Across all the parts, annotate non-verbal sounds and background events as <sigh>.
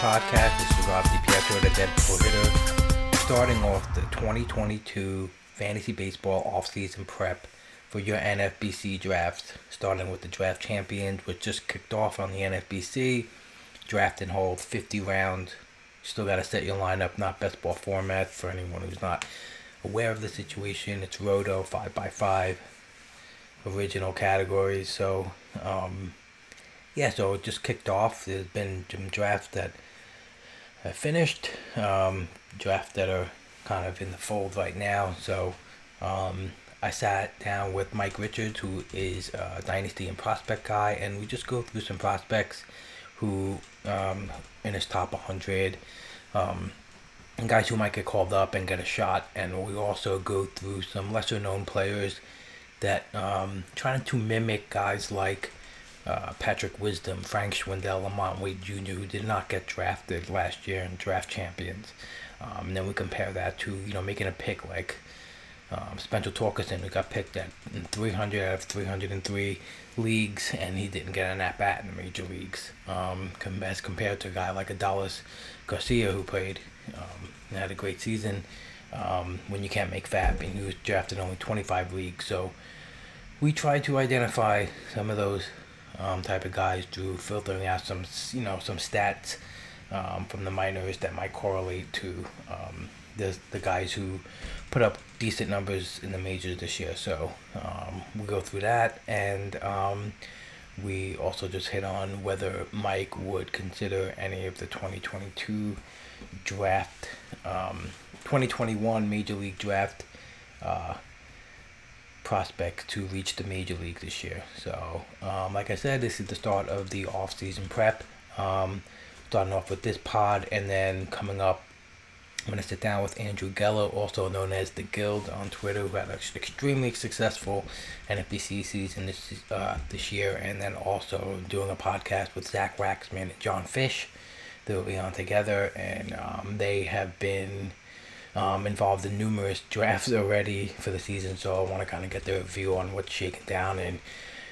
Podcast. This is Rob DiPietro, the Dead Pull Hitter, starting off the 2022 Fantasy Baseball offseason prep for your NFBC draft, starting with the draft champions, which just kicked off on the NFBC. Draft and hold 50 rounds. Still got to set your lineup, not best ball format for anyone who's not aware of the situation. It's Roto 5x5, original categories. So, um, yeah, so it just kicked off. There's been some drafts that have finished, um, that are kind of in the fold right now. So um, I sat down with Mike Richards, who is a Dynasty and Prospect guy, and we just go through some prospects who um, in his top 100, um, and guys who might get called up and get a shot. And we also go through some lesser known players that um, trying to mimic guys like uh, Patrick Wisdom, Frank Schwindel, Lamont Wade Jr., who did not get drafted last year in draft champions. Um, and then we compare that to, you know, making a pick like um, Spencer Torkelson, who got picked at 300 out of 303 leagues, and he didn't get an at bat in the major leagues, um, as compared to a guy like Adolis Garcia, who played um, and had a great season um, when you can't make FAB, and he was drafted only 25 leagues. So we try to identify some of those um, type of guys do, filtering out some you know some stats um, from the minors that might correlate to um, the the guys who put up decent numbers in the majors this year. So um, we go through that and um, we also just hit on whether Mike would consider any of the 2022 draft, um, 2021 Major League Draft uh, prospect to reach the major league this year. So, um, like I said, this is the start of the off-season prep. Um, starting off with this pod, and then coming up, I'm gonna sit down with Andrew Geller, also known as the Guild on Twitter, who had an extremely successful NFBC season this uh, this year, and then also doing a podcast with Zach Waxman and John Fish. They'll be on together, and um, they have been um, involved in numerous drafts already for the season, so I want to kind of get their view on what's shaking down in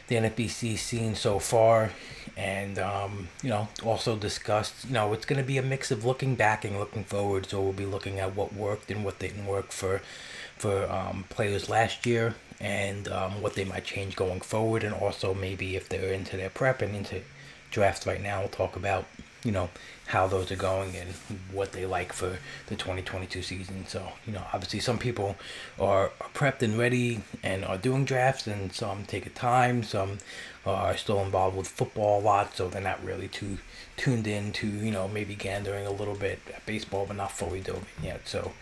the NFBC scene so far, and um, you know also discuss. You know, it's going to be a mix of looking back and looking forward. So we'll be looking at what worked and what didn't work for for um, players last year, and um, what they might change going forward, and also maybe if they're into their prep and into drafts right now, we'll talk about you know how those are going and what they like for the 2022 season. So, you know, obviously some people are, are prepped and ready and are doing drafts, and some take a time. Some are still involved with football a lot, so they're not really too tuned in to, you know, maybe gandering a little bit at baseball, but not fully dove yet. So,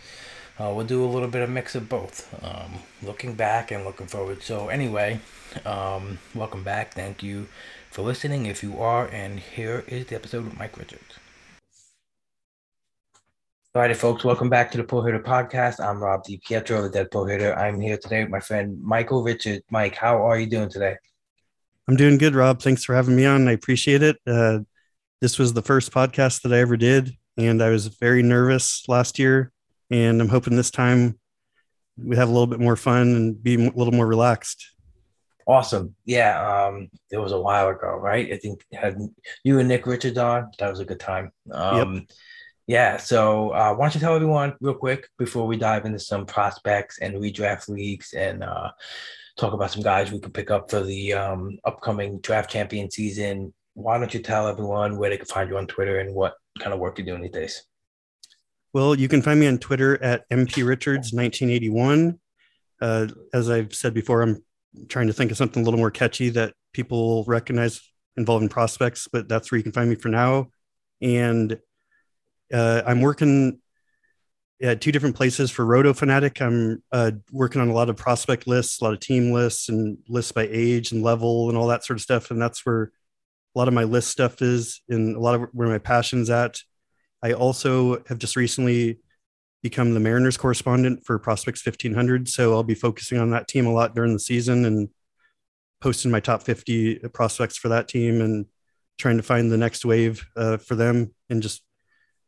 uh, we'll do a little bit of mix of both, um, looking back and looking forward. So, anyway, um, welcome back. Thank you for listening if you are, and here is the episode with Mike Richards. All righty, folks, welcome back to the Pull Hitter Podcast. I'm Rob DiPietro, the Dead Pull Hitter. I'm here today with my friend Michael Richard. Mike, how are you doing today? I'm doing good, Rob. Thanks for having me on. I appreciate it. Uh, this was the first podcast that I ever did, and I was very nervous last year. And I'm hoping this time we have a little bit more fun and be a little more relaxed. Awesome. Yeah. Um, it was a while ago, right? I think had you and Nick Richards on. That was a good time. Um, yep. Yeah. So uh, why don't you tell everyone real quick before we dive into some prospects and redraft leagues and uh, talk about some guys we could pick up for the um, upcoming draft champion season. Why don't you tell everyone where they can find you on Twitter and what kind of work you're doing these days? Well, you can find me on Twitter at mprichards1981. uh, as I've said before, I'm trying to think of something a little more catchy that people recognize involving prospects, but that's where you can find me for now. And uh, I'm working at two different places for Roto Fanatic. I'm uh, working on a lot of prospect lists, a lot of team lists, and lists by age and level and all that sort of stuff. And that's where a lot of my list stuff is, and a lot of where my passion's at. I also have just recently become the Mariners correspondent for Prospects 1500. So I'll be focusing on that team a lot during the season and posting my top 50 prospects for that team and trying to find the next wave uh, for them and just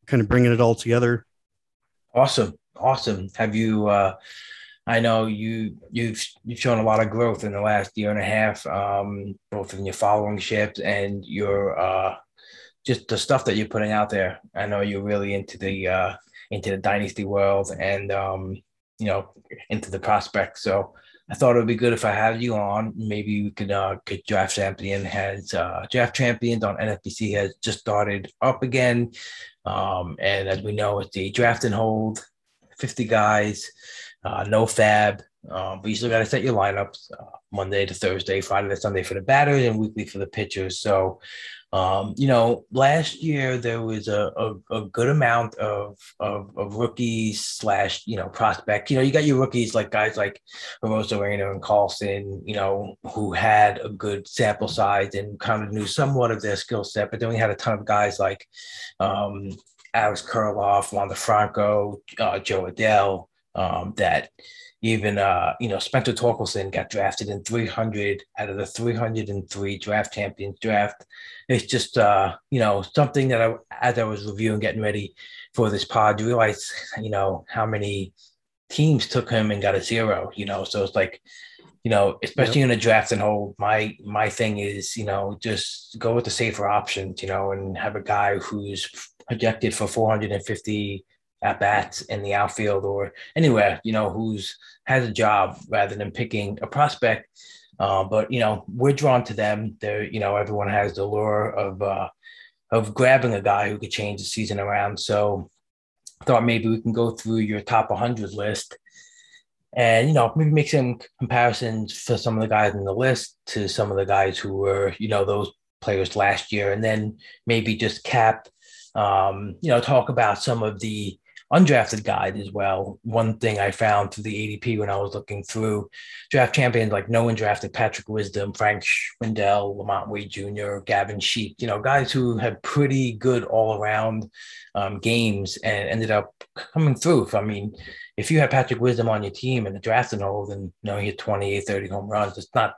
kind of bringing it all together. Awesome. Awesome. Have you, uh, I know you you've you've shown a lot of growth in the last year and a half, um, both in your following shift and your uh, just the stuff that you're putting out there. I know you're really into the uh, into the dynasty world and um, you know into the prospects. So I thought it would be good if I had you on. Maybe we could uh, get draft champion has uh, draft champions on NFBC has just started up again, um, and as we know, it's the draft and hold, fifty guys, uh, no fab. Um, but you still got to set your lineups uh, Monday to Thursday, Friday to Sunday for the batters, and weekly for the pitchers. So um, you know, last year there was a, a, a good amount of, of, of rookies slash you know prospects. You know, you got your rookies like guys like Arozarena and Carlson, you know, who had a good sample size and kind of knew somewhat of their skill set. But then we had a ton of guys like um, Alex Kirilloff, Wander Franco, uh, Jo Adell, um, that even uh, you know Spencer Torkelson got drafted in 300 out of the 303 draft champions draft. It's just uh, you know something that I, as I was reviewing, getting ready for this pod, realized you know how many teams took him and got a zero. You know, so it's like you know, especially yep. in a draft and hold. My my thing is you know just go with the safer options. You know, and have a guy who's projected for 450 at bats in the outfield or anywhere, you know, who's has a job rather than picking a prospect. Uh, but you know, we're drawn to them. They're, you know, everyone has the lure of uh, of grabbing a guy who could change the season around. So I thought maybe we can go through your top 100 list and you know maybe make some comparisons for some of the guys in the list to some of the guys who were you know those players last year and then maybe just cap um, you know talk about some of the undrafted guide as well. One thing I found through the ADP when I was looking through draft champions, like no one drafted Patrick Wisdom, Frank Schwindel, Lamont Wade Jr., Gavin Sheets, you know, guys who had pretty good all around um, games and ended up coming through. I mean, if you had Patrick Wisdom on your team and the draft and all, then you know, he had 28, 30 home runs. It's not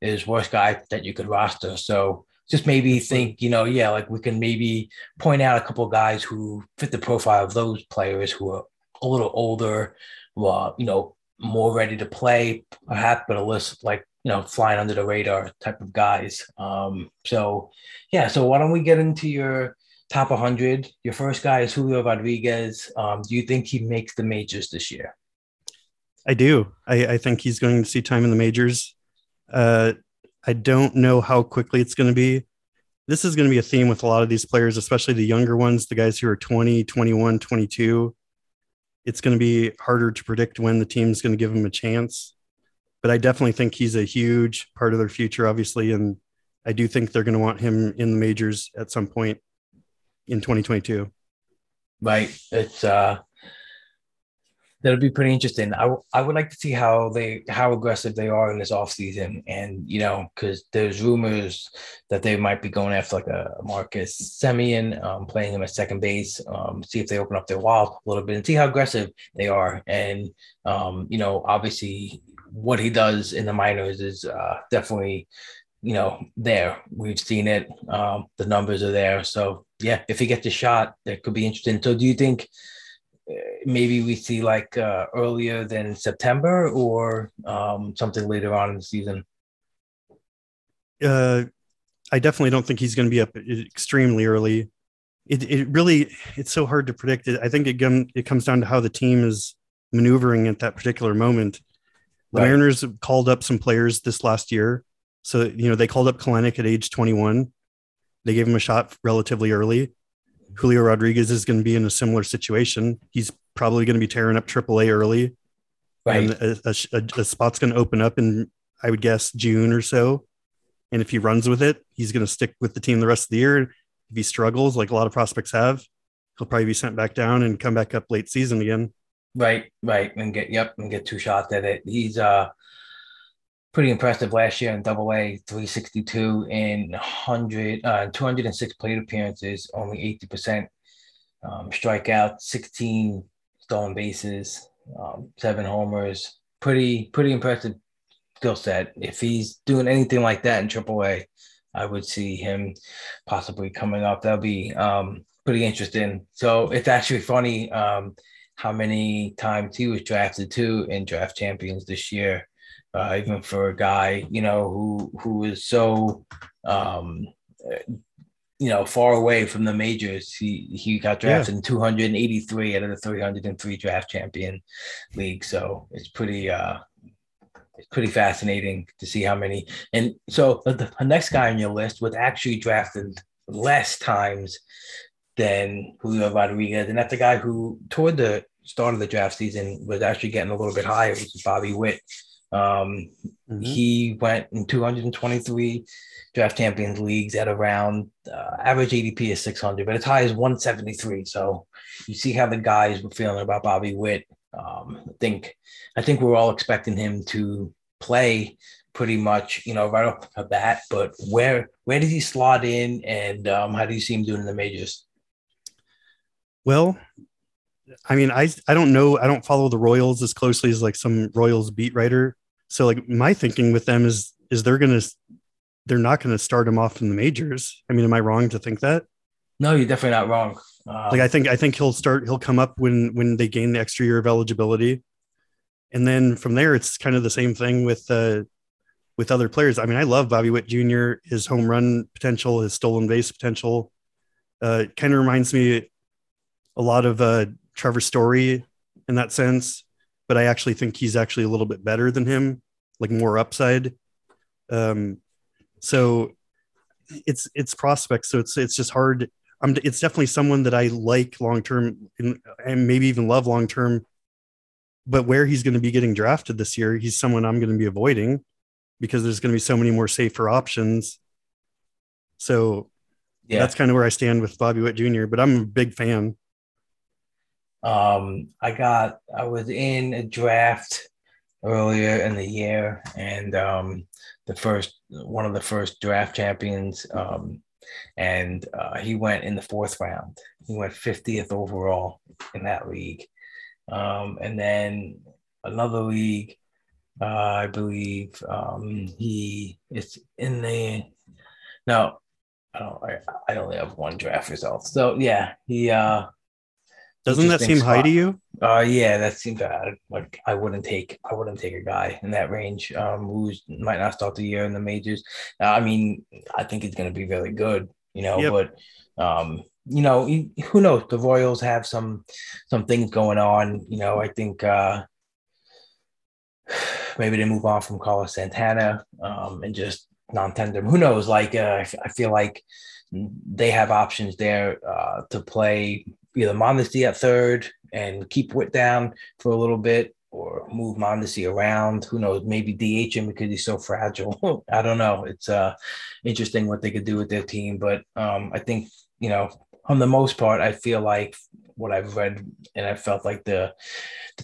his worst guy that you could roster. So just maybe think, you know, yeah, like we can maybe point out a couple of guys who fit the profile of those players who are a little older, uh, you know, more ready to play, perhaps, but a list like you know flying under the radar type of guys. Um, so yeah, so why don't we get into your top 100? Your first guy is Julio Rodriguez. Um, do you think he makes the majors this year? I do. I, I think he's going to see time in the majors. Uh, I don't know how quickly it's going to be. This is going to be a theme with a lot of these players, especially the younger ones, the guys who are 20, 21, 22. It's going to be harder to predict when the team's going to give him a chance. But I definitely think he's a huge part of their future, obviously. And I do think they're going to want him in the majors at some point in 2022. Right. It's, uh, that'll be pretty interesting. I, I would like to see how they how aggressive they are in this offseason. And you know, because there's rumors that they might be going after like a Marcus Semien, um, playing him at second base, um, see if they open up their wallet a little bit and see how aggressive they are. And um, you know, obviously what he does in the minors is uh, definitely you know there we've seen it um, the numbers are there so yeah if he gets a shot that could be interesting so do you think maybe we see like uh, earlier than September or um, something later on in the season? Uh, I definitely don't think he's going to be up extremely early. It, it really it's so hard to predict. It, I think it, it comes down to how the team is maneuvering at that particular moment. The right. Mariners called up some players this last year. So, you know, they called up Kelenic at age 21. They gave him a shot relatively early. Julio Rodriguez is going to be in a similar situation. He's probably going to be tearing up AAA early. Right. And a, a, a- a spot's going to open up in, I would guess, June or so. And if he runs with it, he's going to stick with the team the rest of the year. If he struggles, like a lot of prospects have, he'll probably be sent back down and come back up late season again. Right, right, and get yep, and get two shots at it. He's uh pretty impressive last year in Double A, three sixty two in 100, uh, 206 plate appearances, only eighty percent um, strikeout, sixteen stolen bases, um, seven homers. Pretty pretty impressive skill set. If he's doing anything like that in Triple A, I would see him possibly coming up. That'll be um, pretty interesting. So it's actually funny. Um, how many times he was drafted to in draft champions this year. Uh, even for a guy, you know, who who is so um you know far away from the majors. He he got drafted in 283 out of the 303 draft champion league. So it's pretty uh it's pretty fascinating to see how many and so the, the next guy on your list was actually drafted less times than Julio Rodriguez. And that's the guy who, toward the start of the draft season, was actually getting a little bit higher, which is Bobby Witt. Um, Mhm. He went in 223 draft champions leagues at around uh, average ADP is 600, but as high as 173. So you see how the guys were feeling about Bobby Witt. Um, I think I think we're all expecting him to play pretty much, you know, right off the bat. But where where does he slot in, and um, how do you see him doing in the majors? Well, I mean, I I don't know. I don't follow the Royals as closely as like some Royals beat writer. So like my thinking with them is is they're gonna they're not gonna start him off in the majors. I mean, am I wrong to think that? No, you're definitely not wrong. Um, Like I think I think he'll start he'll come up when when they gain the extra year of eligibility. And then from there it's kind of the same thing with uh with other players. I mean, I love Bobby Witt Jr., his home run potential, his stolen base potential. Uh kind of reminds me a lot of uh Trevor Story in that sense, but I actually think he's actually a little bit better than him, like more upside. Um so it's it's prospects, so it's it's just hard I'm, it's definitely someone that I like long term and, and maybe even love long term. But where he's going to be getting drafted this year, he's someone I'm going to be avoiding because there's going to be so many more safer options. So yeah, that's kind of where I stand with Bobby Witt Jr. But I'm a big fan. Um, I got I was in a draft earlier in the year, and um, the first one of the first draft champions, um, and uh, he went in the fourth round. He went 50th overall in that league, um, and then another league. Uh, I believe um, he is in the no. I don't. I, I only have one draft result. So yeah, he uh Doesn't that seem high to you? uh yeah, that seems bad. Like I wouldn't take I wouldn't take a guy in that range um who might not start the year in the majors. Uh, I mean, I think he's gonna be really good, you know, Yep. but um, you know, who knows? The Royals have some some things going on. You know, I think uh <sighs> maybe they move on from Carlos Santana um and just non-tender. Who knows? Like uh, I feel like they have options there uh to play either Mondesi at third and keep Witt down for a little bit or move Mondesi around. Who knows? Maybe DH him because he's so fragile. <laughs> I don't know. It's uh interesting what they could do with their team, but um I think you know on the most part I feel like what I've read and I felt like the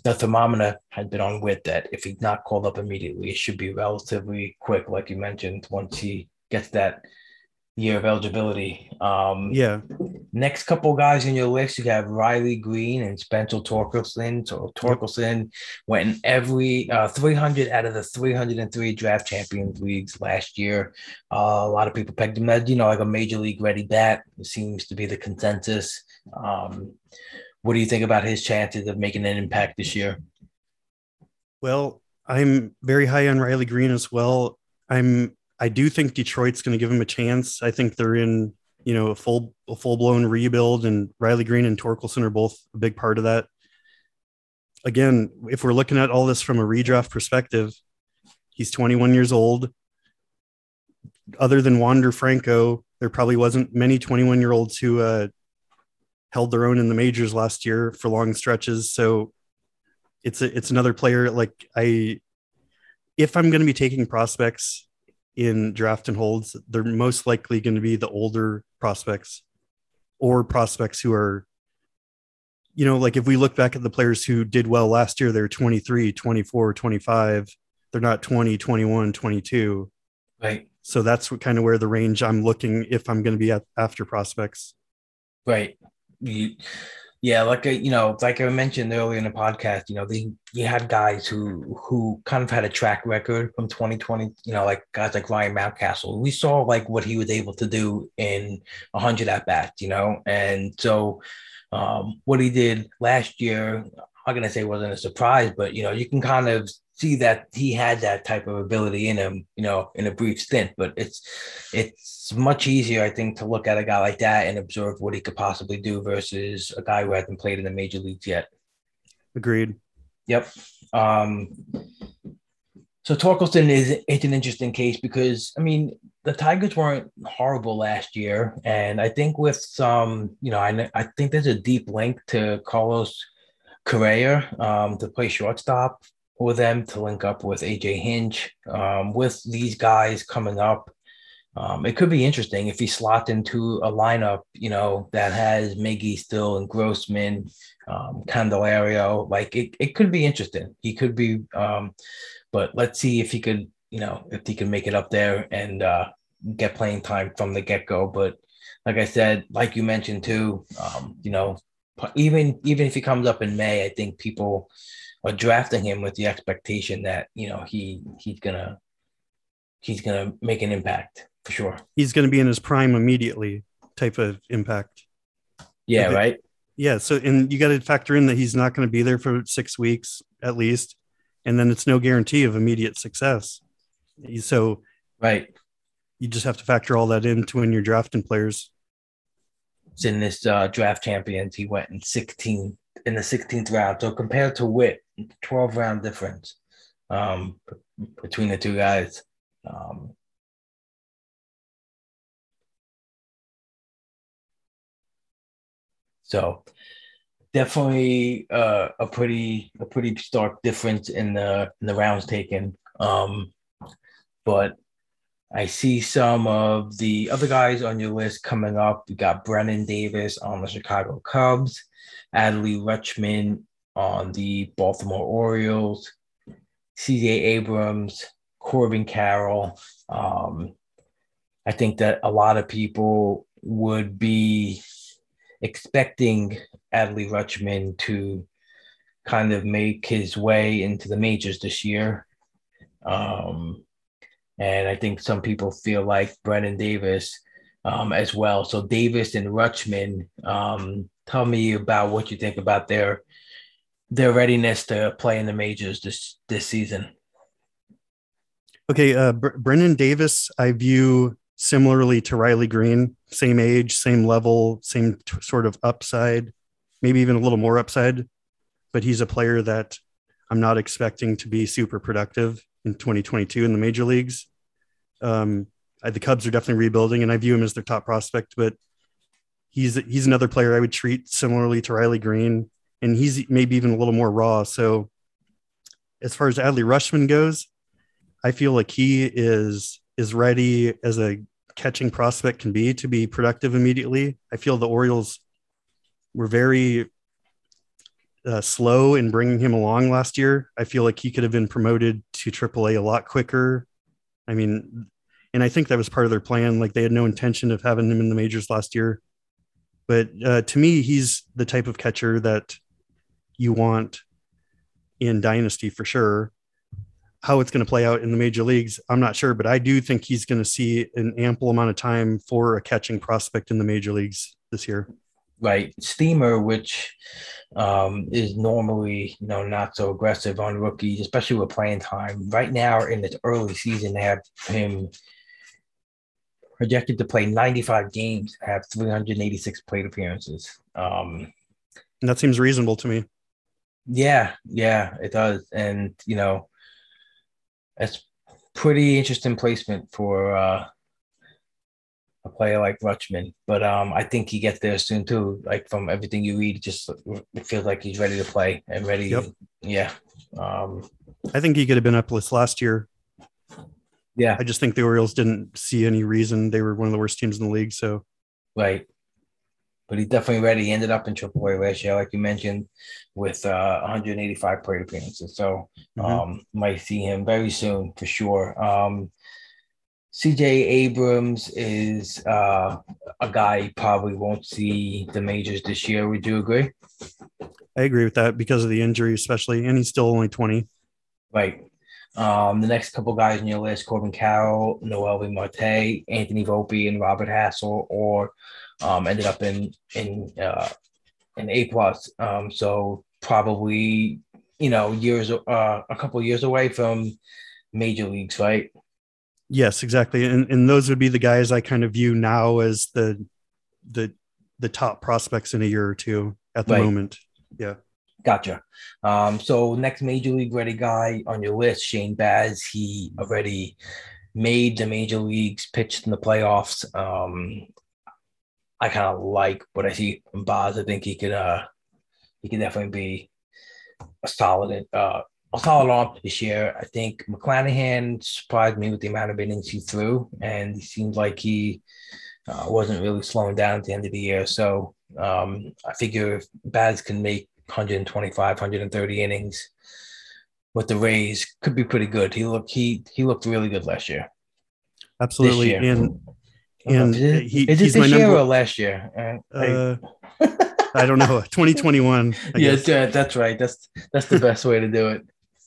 the thermometer had been on Witt that if he's not called up immediately, it should be relatively quick, like you mentioned, once he gets that year of eligibility. Um, Yeah. Next couple guys in your list, you have Riley Greene and Spencer Torkelson. So Torkelson went in every uh, 300 out of the 303 draft champions leagues last year. Uh, a lot of people pegged him as, you know, like a major league ready bat. It seems to be the consensus. Um, what do you think about his chances of making an impact this year? Well, I'm very high on Riley Greene as well. I'm I do think Detroit's going to give him a chance. I think they're in, you know, a full a full blown rebuild, and Riley Greene and Torkelson are both a big part of that. Again, if we're looking at all this from a redraft perspective, he's 21 years old. Other than Wander Franco, there probably wasn't many 21 year olds who uh, held their own in the majors last year for long stretches. So it's a, it's another player like I if I'm going to be taking prospects in draft and holds, they're most likely going to be the older prospects or prospects who are you know like if we look back at the players who did well last year they're 23 24 25 they're not 20 21 22 right. So that's what kind of where the range i'm looking if i'm going to be at, after prospects. Right. You, yeah, like I, you know, like I mentioned earlier in the podcast, you know, they you had guys who who kind of had a track record from 2020, you know, like guys like Ryan Mountcastle. We saw like what he was able to do in 100 at bats, you know, and so um, what he did last year, I'm not gonna say wasn't a surprise, but you know, you can kind of see that he had that type of ability in him, you know, in a brief stint. But it's it's much easier, I think, to look at a guy like that and observe what he could possibly do versus a guy who hasn't played in the major leagues yet. Agreed. Yep. Um, so Torkelson is it's an interesting case because I mean the Tigers weren't horrible last year, and I think with some, you know, I I think there's a deep link to Carlos Correa um, to play shortstop with them to link up with AJ Hinch. Um, with these guys coming up, um, it could be interesting if he slots into a lineup, you know, that has Miggy still and Grossman, um, Candelario. Like it, it could be interesting. He could be, um, but let's see if he could, you know, if he can make it up there and uh, get playing time from the get go. But like I said, like you mentioned too, um, you know, even even if he comes up in May, I think people are drafting him with the expectation that you know he he's gonna he's gonna make an impact for sure. He's going to be in his prime immediately, type of impact. Yeah, right. Yeah. So, and you got to factor in that he's not going to be there for six weeks at least, and then it's no guarantee of immediate success. So Right. you just have to factor all that into when you're drafting players. In this uh, draft champions, he went in 16 in the 16th round. So compared to Witt, 12 round difference um, between the two guys. Um, so definitely uh, a pretty a pretty stark difference in the in the rounds taken. Um, but I see some of the other guys on your list coming up. You got Brennen Davis on the Chicago Cubs, Adley Rutschman on the Baltimore Orioles, CJ Abrams, Corbin Carroll. Um, I think that a lot of people would be expecting Adley Rutschman to kind of make his way into the majors this year. Um, and I think some people feel like Brennen Davis um, as well. So Davis and Rutschman, um, tell me about what you think about their their readiness to play in the majors this this season. Okay, uh, Br- Brennen Davis, I view similarly to Riley Greene, same age, same level, same t- sort of upside, maybe even a little more upside. But he's a player that I'm not expecting to be super productive in 2022 in the major leagues. Um, I, the Cubs are definitely rebuilding, and I view him as their top prospect. But he's he's another player I would treat similarly to Riley Greene, and he's maybe even a little more raw. So, as far as Adley Rutschman goes, I feel like he is is ready as a catching prospect can be to be productive immediately. I feel the Orioles were very uh, slow in bringing him along last year. I feel like he could have been promoted to AAA a lot quicker. I mean, and I think that was part of their plan. Like they had no intention of having him in the majors last year. But uh, to me, he's the type of catcher that you want in Dynasty for sure how it's going to play out in the major leagues, I'm not sure, but I do think he's going to see an ample amount of time for a catching prospect in the major leagues this year. Right, Steamer, which um, is normally you know not so aggressive on rookies, especially with playing time. Right now, in its early season, they have him projected to play 95 games, have 386 plate appearances. Um, And that seems reasonable to me. Yeah, yeah, it does. And you know, it's pretty interesting placement for uh a player like Rutschman. But um, I think he gets there soon too. Like from everything you read, just it feels like he's ready to play and ready. Yep. Yeah. Um, I think he could have been up this last year. Yeah. I just think the Orioles didn't see any reason. They were one of the worst teams in the league. So right. But he's definitely ready. He ended up in AAA last year, like you mentioned, with uh, 185 plate appearances. So Mhm. um, might see him very soon for sure. Um, CJ Abrams is uh, a guy you probably won't see the majors this year. Would you agree? I agree with that because of the injury, especially. And he's still only 20. Right. Um, the next couple guys on your list: Corbin Carroll, Noelvi Marte, Anthony Volpe, and Robert Hassell, or um, ended up in in uh, in A plus. Um, so probably you know years uh, a couple years away from major leagues, right? Yes, exactly. And and those would be the guys I kind of view now as the the the top prospects in a year or two at the Right. moment. Yeah. Gotcha. Um, so next major league ready guy on your list, Shane Baz. He already made the major leagues, pitched in the playoffs. Um, I kind of like what I see from Baz. I think he could uh he could definitely be a solid uh a solid arm this year. I think McClanahan surprised me with the amount of innings he threw, and he seemed like he uh, wasn't really slowing down at the end of the year. So um, I figure if Baz can make 125, 130 innings with the Rays, could be pretty good. He looked he he looked really good last year. Absolutely. And and is it, he- is it he's this my year number- or last year? Uh, I- uh, I don't know, 2021. <laughs> I yeah, guess. that's right. That's that's the best way to do it.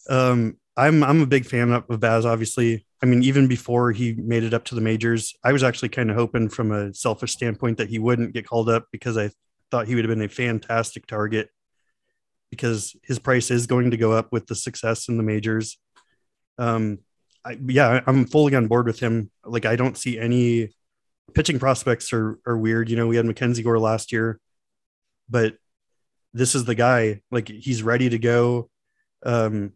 Um, I'm I'm a big fan of Baz. Obviously, I mean, even before he made it up to the majors, I was actually kind of hoping, from a selfish standpoint, that he wouldn't get called up because I thought he would have been a fantastic target. Because his price is going to go up with the success in the majors. Um, I, yeah, I'm fully on board with him. Like, I don't see any pitching prospects are are weird. You know, we had Mackenzie Gore last year, but this is the guy. Like, he's ready to go. Um,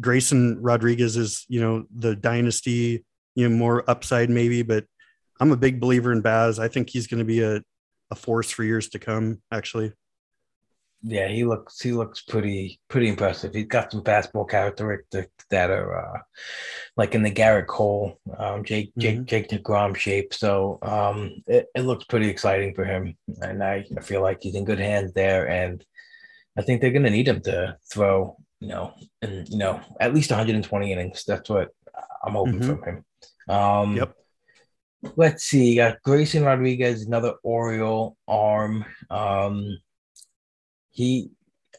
Grayson Rodriguez is, you know, the dynasty, you know, more upside maybe, but I'm a big believer in Baz. I think he's going to be a, a force for years to come, actually. Yeah, he looks he looks pretty pretty impressive. He's got some fastball characteristics that are uh, like in the Gerrit Cole, um, Jake Jake Mhm. Jake Degrom shape. So um, it, it looks pretty exciting for him, and I, I feel like he's in good hands there. And I think they're going to need him to throw, you know, and you know at least 120 innings. That's what I'm hoping Mhm. from him. Um, Yep. Let's see. Uh, Grayson Rodriguez, another Oriole arm. Um, he,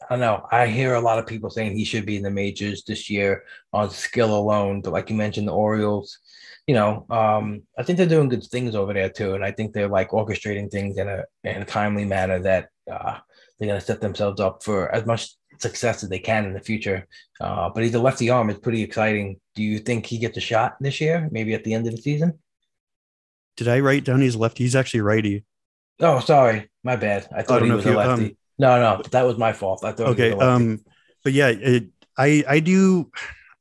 I don't know. I hear a lot of people saying he should be in the majors this year on skill alone. But like you mentioned, the Orioles, you know, um, I think they're doing good things over there too, and I think they're like orchestrating things in a in a timely manner that uh, they're going to set themselves up for as much success as they can in the future. Uh, but he's a lefty arm; it's pretty exciting. Do you think he gets a shot this year? Maybe at the end of the season? Did I write down he's lefty? He's actually righty. Oh, sorry, my bad. I I thought don't he was a um, lefty. No, no, that was my fault. I thought. Okay. He was a lefty. Um, but yeah, it, I, I do,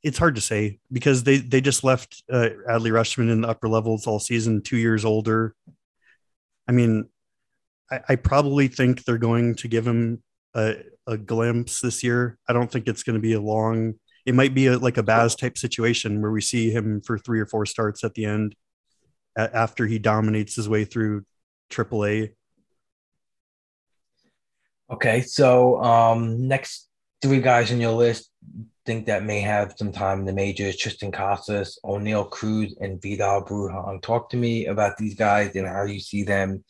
it's hard to say because they, they just left uh, Adley Rutschman in the upper levels all season, two years older. I mean, I, I probably think they're going to give him a, a glimpse this year. I don't think it's going to be a long, it might be a, like a Baz type situation where we see him for three or four starts at the end after he dominates his way through AAA. Okay, so um, next three guys on your list think that may have some time in the majors: Triston Casas, Oneil Cruz, and Vidal Brujan. Talk to me about these guys and how you see them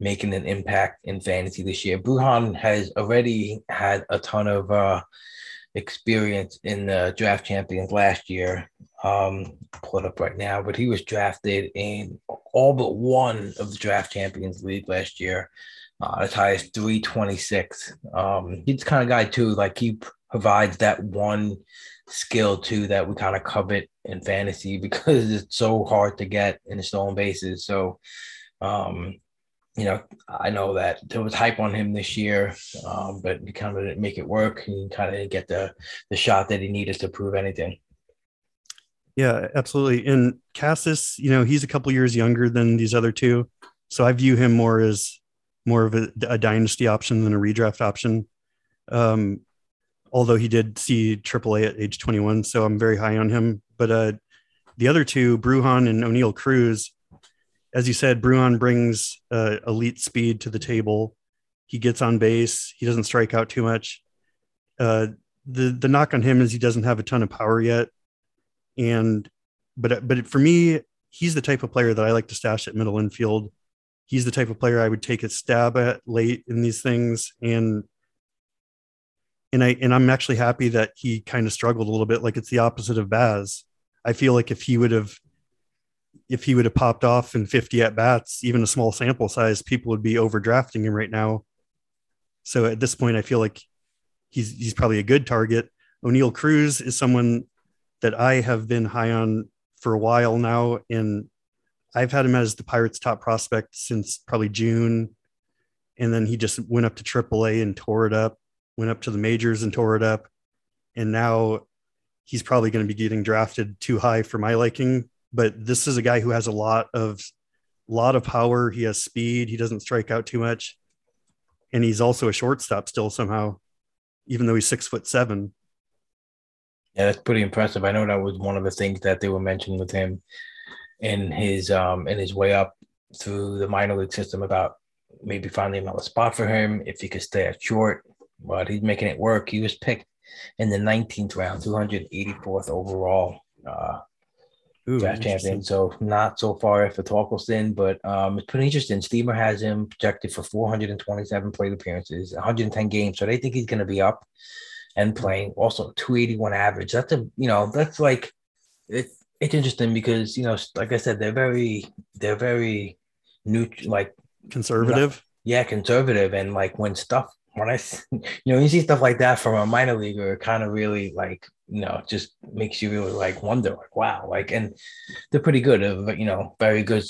making an impact in fantasy this year. Brujan has already had a ton of uh, experience in the draft champions last year. Um, up right now, but he was drafted in all but one of the draft champions league last year. Uh, as high as 326. Um, he's kind of guy too, like he provides that one skill too that we kind of covet in fantasy <laughs> because it's so hard to get in the stolen bases. So um, you know, I know that there was hype on him this year, um, but he kind of didn't make it work. He kind of didn't get the the shot that he needed to prove anything. Yeah, absolutely. And Casas, you know, he's a couple years younger than these other two. So I view him more as more of a, a dynasty option than a redraft option. Um, although he did see AAA at age 21, so I'm very high on him. But uh, the other two, Bruján and Oneil Cruz, as you said, Bruján brings uh, elite speed to the table. He gets on base. He doesn't strike out too much. Uh, the the knock on him is he doesn't have a ton of power yet, and but but for me, he's the type of player that I like to stash at middle infield. He's the type of player I would take a stab at late in these things, and and I and I'm actually happy that he kind of struggled a little bit. Like it's the opposite of Baz. I feel like if he would have if he would have popped off in 50 at bats, even a small sample size, people would be overdrafting him right now. So at this point, I feel like he's he's probably a good target. Oneil Cruz is someone that I have been high on for a while now, and I've had him as the Pirates' top prospect since probably June. And then he just went up to AAA and tore it up, went up to the majors and tore it up. And now he's probably going to be getting drafted too high for my liking. But this is a guy who has a lot of lot of power. He has speed. He doesn't strike out too much. And he's also a shortstop still somehow, even though he's six foot seven. Yeah, that's pretty impressive. I know that was one of the things that they were mentioning with him in his um in his way up through the minor league system about maybe finding another spot for him if he could stay at short. But he's making it work. He was picked in the 19th round, 284th overall uh, Ooh, draft champion. So not so far after Torkelson, but um, it's pretty interesting. Steamer has him projected for 427 plate appearances, 110 games. So they think he's going to be up and playing. Also, 281 average. That's a you know that's like it's it's interesting because you know like I said they're very they're very new like conservative. Yeah, conservative, and like when stuff when I, <laughs> you know, you see stuff like that from a minor leaguer, it kind of really like, you know, just makes you really like wonder, like, wow, like, and they're pretty good, you know, very good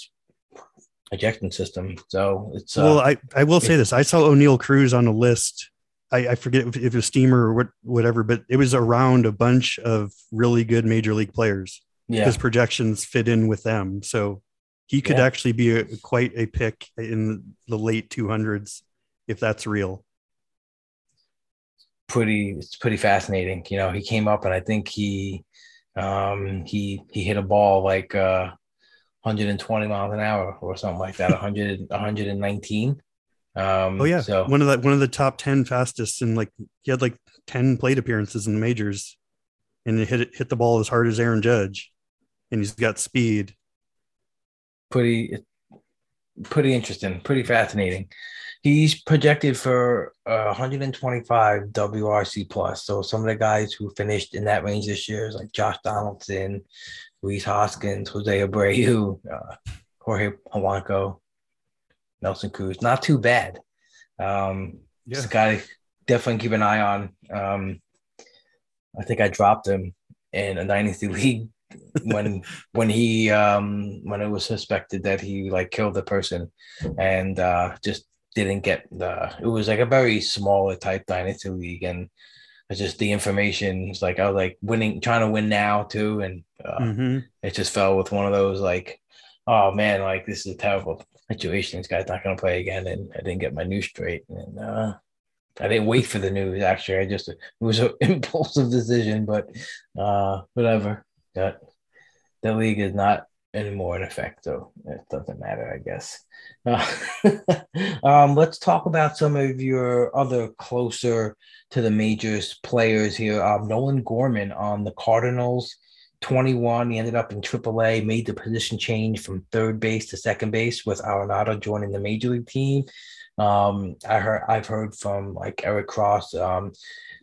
ejection system. So it's well, uh, I I will say this: I saw Oneil Cruz on a list. I, I forget if, if it was Steamer or what, whatever, but it was around a bunch of really good major league players. Yeah, his projections fit in with them, so he could yeah. actually be a, quite a pick in the late 200s if that's real. Pretty it's pretty fascinating. You know, he came up and I think he um he he hit a ball like uh 120 miles an hour or something like that 100 119 um oh yeah. so one of the one of the top 10 fastest and like he had like 10 plate appearances in the majors and hit hit the ball as hard as Aaron Judge and he's got speed pretty pretty interesting pretty fascinating He's projected for uh, 125 WRC plus. So some of the guys who finished in that range this year is like Josh Donaldson, Luis Hoskins, Jose Abreu, uh, Jorge Polanco, Nelson Cruz. Not too bad. Um, yeah. This guy definitely keep an eye on. Um, I think I dropped him in a dynasty <laughs> league when when he um when it was suspected that he like killed the person and uh just didn't get the it was like a very smaller type dynasty league and it's just the information it's like i was like winning trying to win now too and uh, mm-hmm. it just fell with one of those like oh man like this is a terrible situation this guy's not going to play again and i didn't get my news straight and uh I didn't wait for the news. Actually, I just it was an <laughs> impulsive decision, but uh, whatever. That the league is not anymore in effect, so it doesn't matter, I guess. Uh, <laughs> um, let's talk about some of your other closer to the majors players here. Um, Nolan Gorman on the Cardinals, 21. He ended up in AAA, made the position change from third base to second base with Arenado joining the major league team. Um, I heard I've heard from like Eric Cross um,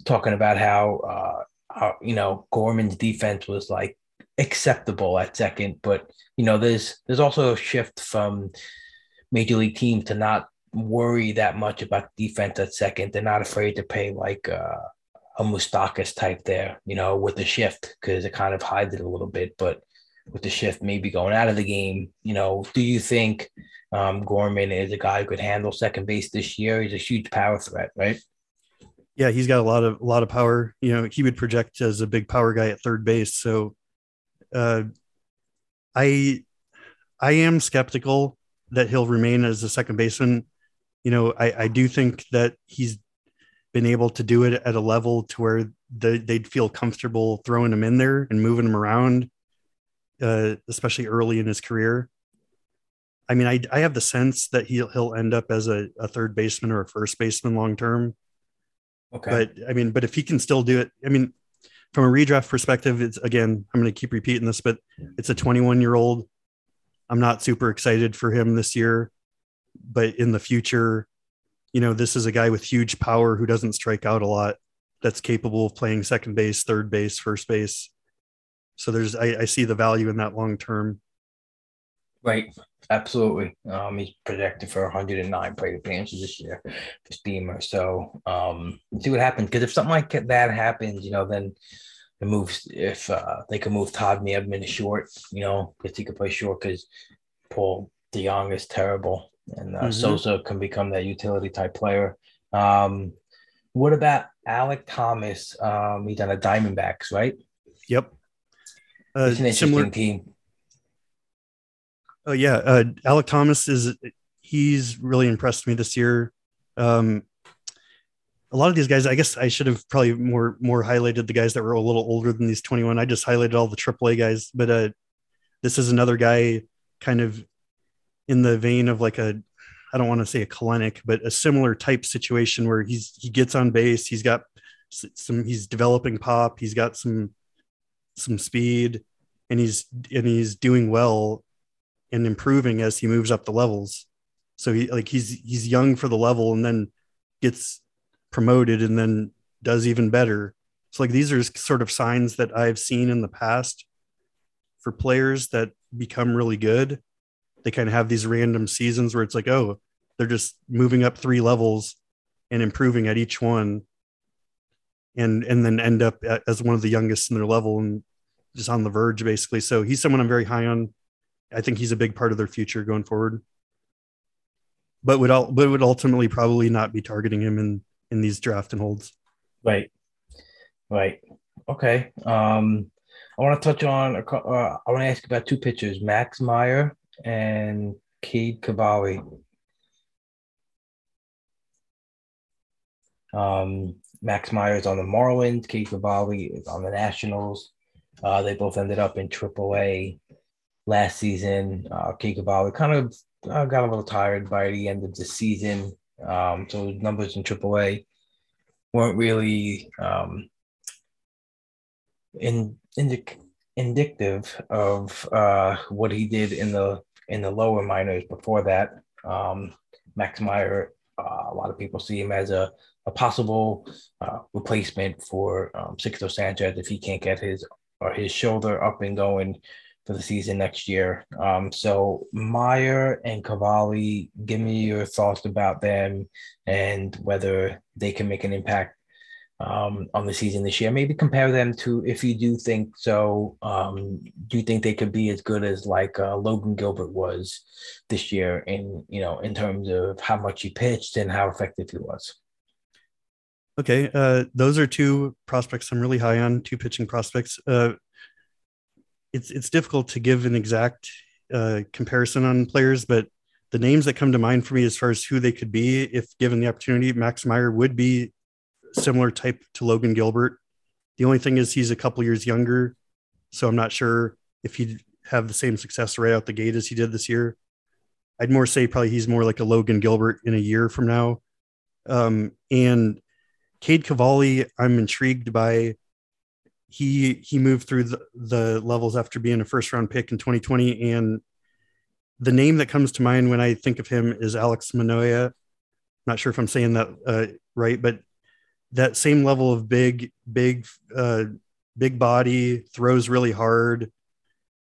talking about how uh, how, you know Gorman's defense was like acceptable at second, but you know there's there's also a shift from major league teams to not worry that much about defense at second. They're not afraid to pay like uh, a Moustakas type there, you know, with the shift because it kind of hides it a little bit. But with the shift maybe going out of the game, you know, do you think um, Gorman is a guy who could handle second base this year? He's a huge power threat, right? Yeah, he's got a lot of a lot of power. You know, he would project as a big power guy at third base. So, uh, I I am skeptical that he'll remain as a second baseman. You know, I, I do think that he's been able to do it at a level to where the, they'd feel comfortable throwing him in there and moving him around, uh, especially early in his career. I mean, I, I have the sense that he'll he'll end up as a, a third baseman or a first baseman long term. Okay. But I mean, but if he can still do it, I mean, from a redraft perspective, it's again, I'm going to keep repeating this, but it's a 21 year old. I'm not super excited for him this year, but in the future, you know, this is a guy with huge power who doesn't strike out a lot, that's capable of playing second base, third base, first base. So there's, I, I see the value in that long term. Right. Absolutely. Um, he's projected for 109 plate appearances this year for Steamer. So um, see what happens. Because if something like that happens, you know, then the moves, if uh, they can move Tommy Edman to short, you know, because he could play short because Paul DeJong is terrible. And uh, mm-hmm. Sosa can become that utility type player. Um, what about Alek Thomas? Um, he's on the Diamondbacks, right? Yep. Uh, it's an interesting similar, team Oh yeah, uh, Alek Thomas is he's really impressed me this year. Um, a lot of these guys, I guess I should have probably more more highlighted the guys that were a little older than these 21. I just highlighted all the AAA guys, but uh, this is another guy kind of in the vein of like a I don't want to say a Kelenic, but a similar type situation where he's he gets on base, he's got some he's developing pop, he's got some some speed, and he's and he's doing well and improving as he moves up the levels. So he like he's he's young for the level and then gets promoted and then does even better. So like these are sort of signs that I've seen in the past for players that become really good. They kind of have these random seasons where it's like, oh, they're just moving up three levels and improving at each one and and then end up as one of the youngest in their level and just on the verge basically. So he's someone I'm very high on I think he's a big part of their future going forward. But would all, but would ultimately probably not be targeting him in in these draft and holds. Right, right, okay. Um, I want to touch on. Uh, I want to ask about two pitchers: Max Meyer and Cade Cavalli. Um, Max Meyer is on the Marlins. Cade Cavalli is on the Nationals. Uh, they both ended up in AAA last season. Uh, Cavalli kind of uh, got a little tired by the end of the season. Um, so numbers in AAA weren't really um, in, indic- indicative of uh, what he did in the in the lower minors before that. Um, Max Meyer, uh, a lot of people see him as a, a possible uh, replacement for um, Sixto Sanchez if he can't get his or his shoulder up and going for the season next year. Um, so Meyer and Cavalli, give me your thoughts about them and whether they can make an impact um, on the season this year. Maybe compare them to if you do think so. Um, do you think they could be as good as like uh, Logan Gilbert was this year in you know in terms of how much he pitched and how effective he was? Okay, uh, those are two prospects I'm really high on. Two pitching prospects. Uh, it's it's difficult to give an exact uh, comparison on players, but the names that come to mind for me as far as who they could be, if given the opportunity, Max Meyer would be similar type to Logan Gilbert. The only thing is he's a couple years younger, so I'm not sure if he'd have the same success right out the gate as he did this year. I'd more say probably he's more like a Logan Gilbert in a year from now. Um, and Cade Cavalli, I'm intrigued by he he moved through the, the levels after being a first round pick in 2020 and the name that comes to mind when i think of him is Alek Manoah not sure if i'm saying that uh, right but that same level of big big uh, big body throws really hard.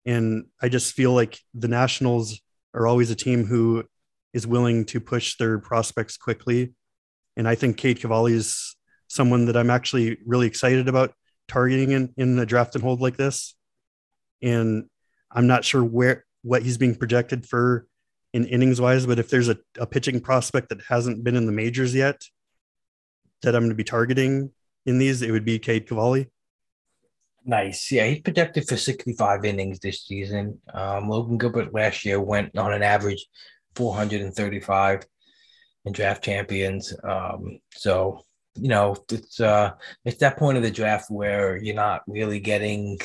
And i just feel like the nationals are always a team who is willing to push their prospects quickly. And i think Cade Cavalli is someone that i'm actually really excited about targeting in, in the draft and hold like this. And I'm not sure where what he's being projected for in innings wise, but if there's a, a pitching prospect that hasn't been in the majors yet that I'm going to be targeting in these, it would be Cade Cavalli. Nice. Yeah, he's projected for 65 innings this season. Um, Logan Gilbert last year went on an average 435 in draft champions. Um, so you know it's uh it's that point of the draft where you're not really getting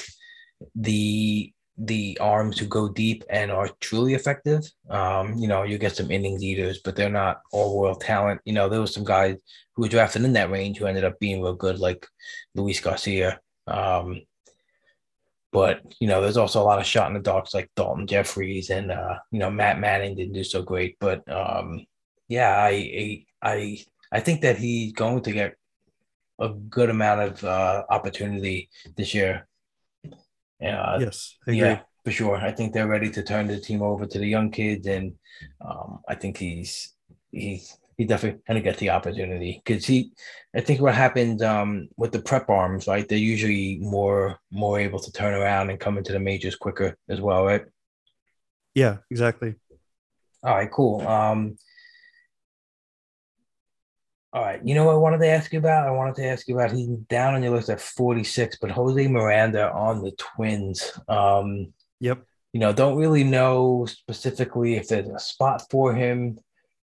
the the arms who go deep and are truly effective. Um, you know, you get some innings eaters, but they're not all world talent. You know, there was some guys who were drafted in that range who ended up being real good, like Luis Garcia. Um, but you know, there's also a lot of shot in the darks like Daulton Jefferies and uh, you know Matt Manning didn't do so great. But um, yeah, I I I think that he's going to get a good amount of uh, opportunity this year. Uh, yes, yeah, for sure. I think they're ready to turn the team over to the young kids, and um, I think he's he's he definitely going to get the opportunity because he. I think what happened um, with the prep arms, right? They're usually more more able to turn around and come into the majors quicker as well, right? Yeah, exactly. All right, cool. Um, all right. You know what I wanted to ask you about? I wanted to ask you about he's down on your list at 46, but Jose Miranda on the Twins. Um, yep. You know, don't really know specifically if there's a spot for him,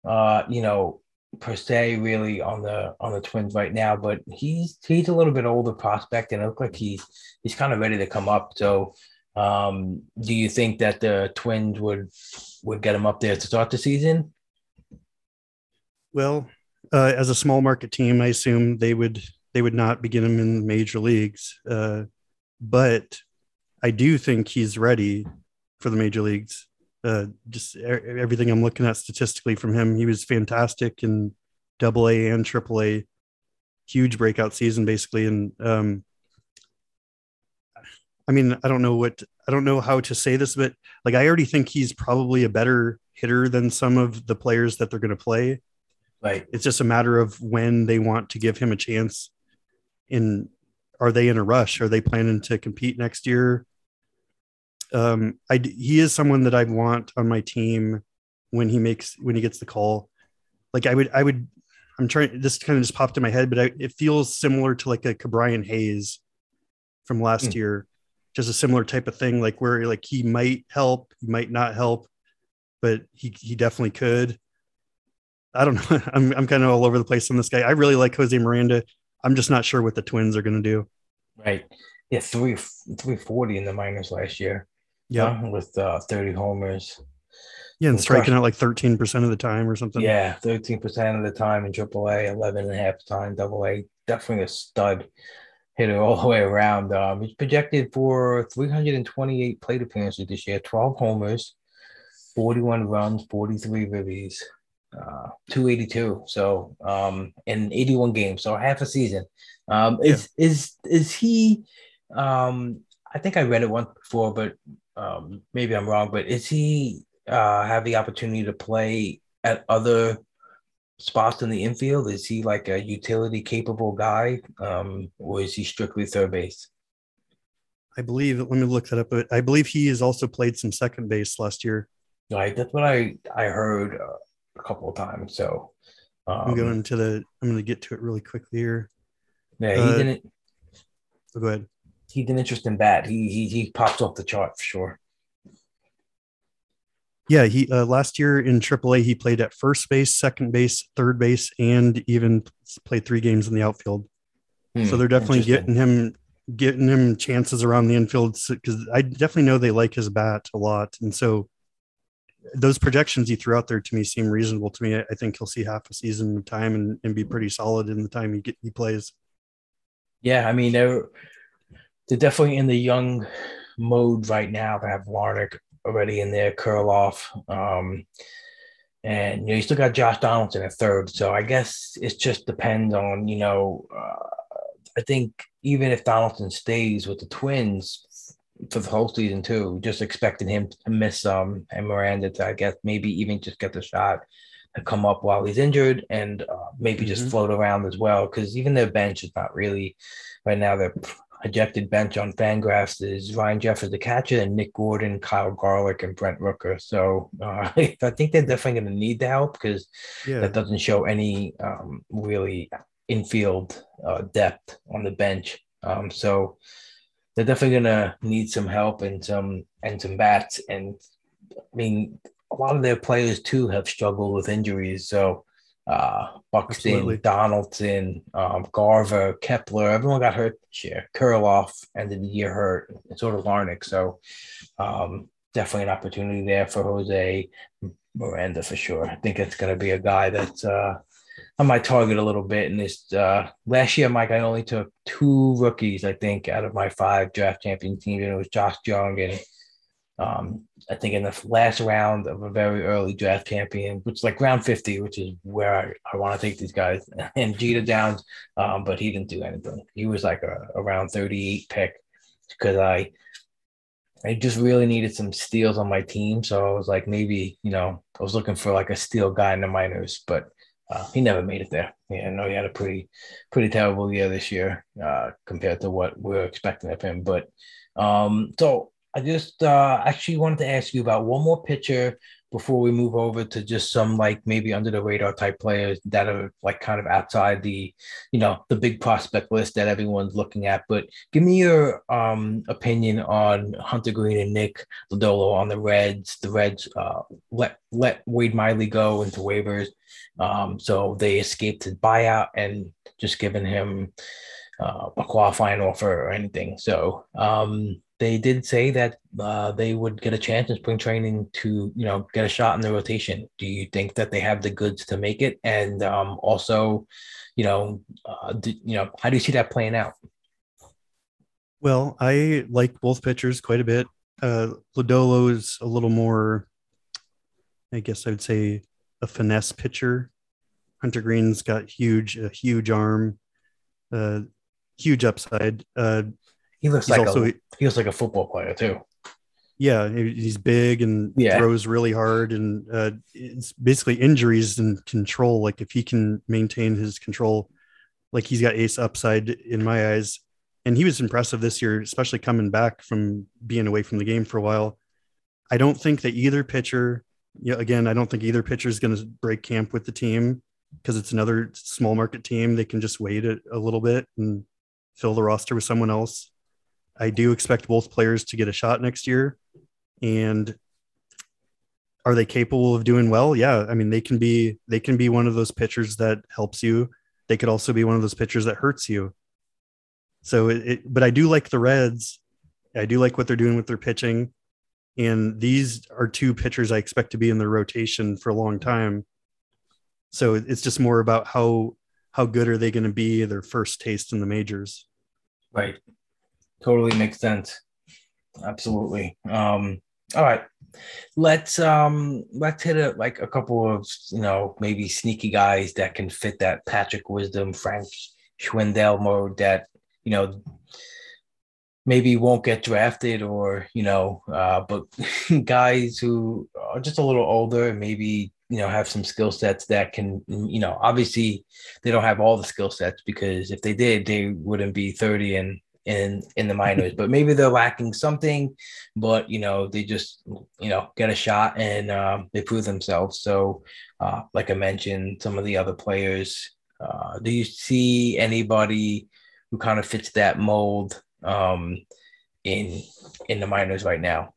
uh, you know, per se, really on the on the Twins right now. But he's he's a little bit older prospect, and it looks like he's he's kind of ready to come up. So, um, do you think that the Twins would would get him up there to start the season? Well, uh, as a small market team, I assume they would they would not begin him in major leagues. Uh, but I do think he's ready for the major leagues. Uh, just everything I'm looking at statistically from him, he was fantastic in Double A and Triple A. Huge breakout season, basically, and um, I mean, I don't know what I don't know how to say this, but like I already think he's probably a better hitter than some of the players that they're going to play. Right. It's just a matter of when they want to give him a chance. In are they in a rush? Are they planning to compete next year? Um, I he is someone that I want on my team when he makes when he gets the call. Like I would I would I'm trying this kind of just popped in my head, but I, it feels similar to like a Ke'Bryan Hayes from last mm. year, just a similar type of thing, like where like he might help, he might not help, but he he definitely could. I don't know. <laughs> I'm I'm kind of all over the place on this guy. I really like Jose Miranda. I'm just not sure what the Twins are going to do. Right. Yeah, three three forty in the minors last year. Yeah, uh, with uh, thirty homers. Yeah, and striking out like thirteen percent of the time or something. Yeah, thirteen percent of the time in AAA, 11 and a half time Double A. Definitely a stud hitter all the way around. Um, he's projected for 328 plate appearances this year, 12 homers, 41 runs, 43 ribbies uh, 282. So um, in 81 games, so half a season. Um, is yeah. is is he? Um, I think I read it once before, but um, maybe I'm wrong. But is he uh, have the opportunity to play at other spots in the infield? Is he like a utility capable guy, um, or is he strictly third base? I believe. Let me look that up. But I believe he has also played some second base last year. Right, that's what I I heard. A couple of times. So um, I'm going to the. I'm going to get to it really quickly here. Yeah, he uh, didn't. Oh, go ahead. He did an interesting bat. He he he popped off the chart for sure. Yeah, he uh, last year in AAA he played at first base, second base, third base, and even played three games in the outfield. Hmm, so they're definitely getting him getting him chances around the infield because I definitely know they like his bat a lot, and so those projections he threw out there to me seem reasonable to me. I think he'll see half a season of time and, and be pretty solid in the time he get, he plays. Yeah, I mean they're they're definitely in the young mode right now. They have Larnach already in there, Kirilloff, um, and you know you still got Josh Donaldson at third. So I guess it just depends on you know. Uh, I think even if Donaldson stays with the Twins, for the whole season too. Just expecting him to miss um and Miranda to I guess maybe even just get the shot to come up while he's injured and uh, maybe mm-hmm. just float around as well because even their bench is not really right now. Their projected bench on Fangraphs is Ryan Jeffers the catcher and Nick Gordon, Kyle Garlick, and Brent Rooker. So uh, <laughs> I think they're definitely going to need the help because yeah. that doesn't show any um, really infield uh, depth on the bench. Um, so they're definitely gonna need some help and some and some bats. And I mean, a lot of their players too have struggled with injuries. So uh, Buxton, Absolutely. Donaldson, um, Garver, Kepler, everyone got hurt this year. Kirilloff ended the year hurt, and so did Larnach. So um, definitely an opportunity there for Jose Miranda for sure. I think it's going to be a guy that's uh, I might target a little bit in this. Uh, last year, Mike, I only took two rookies, I think, out of my five draft champion teams, and it was Josh Jung and um, I think in the last round of a very early draft champion, which is like round 50, which is where I, I want to take these guys, <laughs> and Jeter Downs, um, but he didn't do anything. He was like a, a round 38 pick because I I just really needed some steals on my team. So I was like, maybe, you know, I was looking for like a steal guy in the minors, but uh, he never made it there. Yeah, I know he had a pretty, pretty terrible year this year uh, compared to what we are expecting of him. But um, so I just uh, actually wanted to ask you about one more pitcher before we move over to just some like maybe under the radar type players that are like kind of outside the you know the big prospect list that everyone's looking at. But give me your um opinion on Hunter Greene and nick lodolo on the reds. The reds uh let let wade miley go into waivers um so they escaped his buyout and just given him uh, a qualifying offer or anything. So um they did say that uh, they would get a chance in spring training to, you know, get a shot in the rotation. Do you think that they have the goods to make it? And um, also, you know, uh, do, you know, how do you see that playing out? Well, I like both pitchers quite a bit. Uh, Lodolo is a little more, I guess I would say, a finesse pitcher. Hunter Greene's got huge, a huge arm, uh, huge upside. Uh, he looks he's like also, a, he looks like a football player too. Yeah, he's big and yeah. throws really hard, and uh, it's basically injuries and control. Like if he can maintain his control, like he's got ace upside in my eyes. And he was impressive this year, especially coming back from being away from the game for a while. I don't think that either pitcher, yeah, again, I don't think either pitcher is going to break camp with the team because it's another small market team. They can just wait it a little bit and fill the roster with someone else. I do expect both players to get a shot next year. And are they capable of doing well? Yeah. I mean, they can be they can be one of those pitchers that helps you. They could also be one of those pitchers that hurts you. So it, it but I do like the Reds. I do like what they're doing with their pitching. And these are two pitchers I expect to be in the rotation for a long time. So it's just more about how how good are they going to be their first taste in the majors. Right totally makes sense. Absolutely. Um, all right. Let's um let's hit a like a couple of you know maybe sneaky guys that can fit that Patrick Wisdom, Frank Schwindel mode that you know maybe won't get drafted or you know uh but <laughs> guys who are just a little older and maybe you know have some skill sets that can you know obviously they don't have all the skill sets because if they did they wouldn't be 30 and in in the minors but maybe they're lacking something but you know they just you know get a shot and um, they prove themselves so uh, like i mentioned some of the other players uh, do you see anybody who kind of fits that mold um, in in the minors right now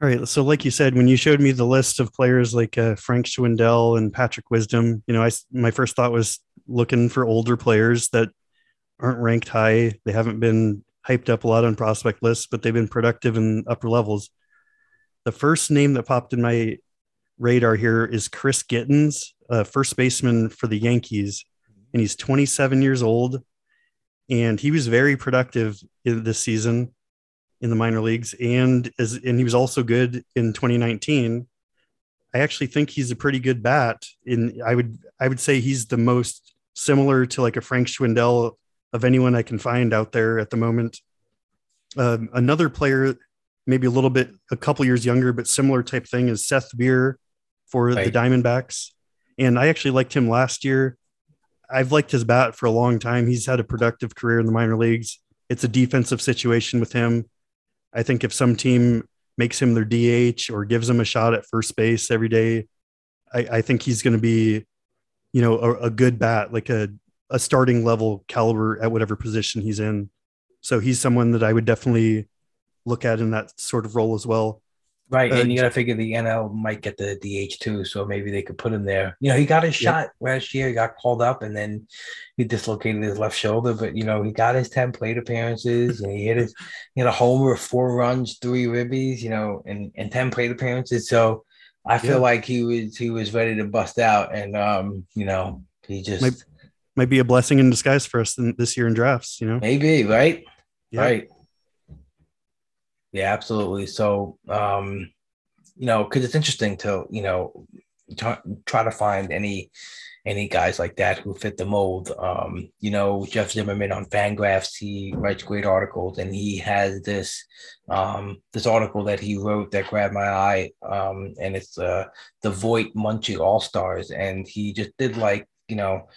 all right. So, like you said, when you showed me the list of players like uh, Frank Schwindel and Patrick Wisdom, you know, I my first thought was looking for older players that aren't ranked high. They haven't been hyped up a lot on prospect lists, but they've been productive in upper levels. The first name that popped in my radar here is Chris Gittens, a first baseman for the Yankees, and he's 27 years old, and he was very productive in this season in the minor leagues, and as and he was also good in 2019. I actually think he's a pretty good bat. In I would I would say he's the most similar to like a Frank Schwindel of anyone I can find out there at the moment. Um, another player, maybe a little bit, a couple years younger, but similar type thing is Seth Beer for right. the Diamondbacks. And I actually liked him last year. I've liked his bat for a long time. He's had a productive career in the minor leagues. It's a defensive situation with him. I think if some team makes him their DH or gives him a shot at first base every day, I, I think he's going to be, you know, a, a, good bat, like a a starting level caliber at whatever position he's in. So he's someone that I would definitely look at in that sort of role as well. Right, Uh, and you got to figure the NL might get the DH too, so maybe they could put him there. You know, he got his Yep. shot last year. He got called up, and then he dislocated his left shoulder. But you know, he got his ten plate appearances, and he hit his he had a homer, four runs, three ribbies. You know, and and ten plate appearances. So I feel Yeah. like he was he was ready to bust out, and um, you know, he just Might- Might be a blessing in disguise for us in, this year in drafts. You know, maybe right, Yeah. right. Yeah, absolutely. So, um, you know, because it's interesting to you know try, try to find any any guys like that who fit the mold. Um, you know, Jeff Zimmerman on Fangraphs, he writes great articles, and he has this um, this article that he wrote that grabbed my eye, um, and it's uh, the Voit Muncy All Stars, and he just did like you know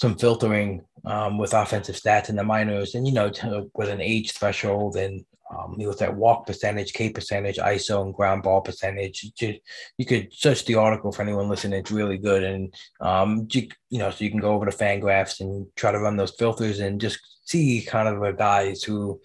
some filtering um, with offensive stats in the minors, and you know to, with an age threshold and um, he looked at walk percentage, K percentage, ISO, and ground ball percentage. You, you could search the article for anyone listening. It's really good, and um, you, you know, so you can go over to Fangraphs and try to run those filters and just see kind of the guys who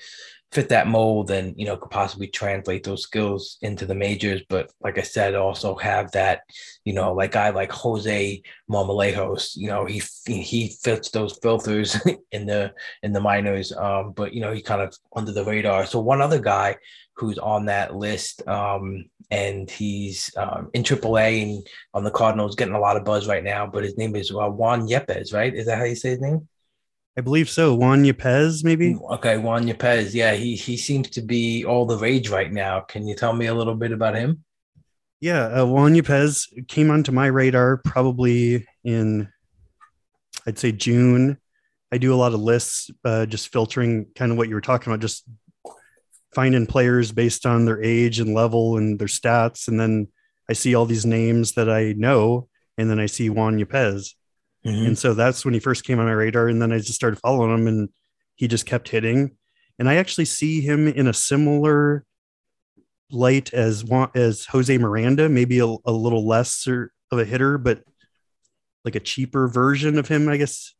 fit that mold and you know could possibly translate those skills into the majors. But like I said, also have that, you know, like guy like Jose Marmolejos, you know, he he fits those filters <laughs> in the in the minors. Um, but you know, he kind of under the radar. So one other guy who's on that list, um, and he's um, in AAA and on the Cardinals, getting a lot of buzz right now. But his name is uh, Juan Yepez, right? Is that how you say his name? I believe so. Juan Yepez, maybe. Okay, Juan Yepez. Yeah, he he seems to be all the rage right now. Can you tell me a little bit about him? Yeah, uh, Juan Yepez came onto my radar probably in, I'd say June. I do a lot of lists, uh, just filtering kind of what you were talking about, just finding players based on their age and level and their stats, and then I see all these names that I know, and then I see Juan Yepez. Mhm. And so that's when he first came on my radar. And then I just started following him and he just kept hitting. And I actually see him in a similar light as as Jose Miranda, maybe a, a little lesser of a hitter, but like a cheaper version of him, I guess.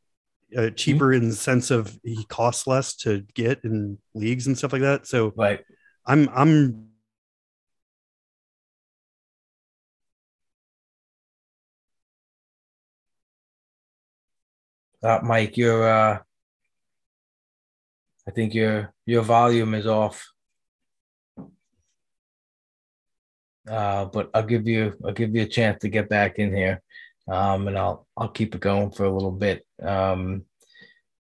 Uh, cheaper in the sense of he costs less to get in leagues and stuff like that. So Right. I'm I'm Uh, Mike, your uh, I think your your volume is off. Uh, but I'll give you I'll give you a chance to get back in here, um, and I'll I'll keep it going for a little bit. Um,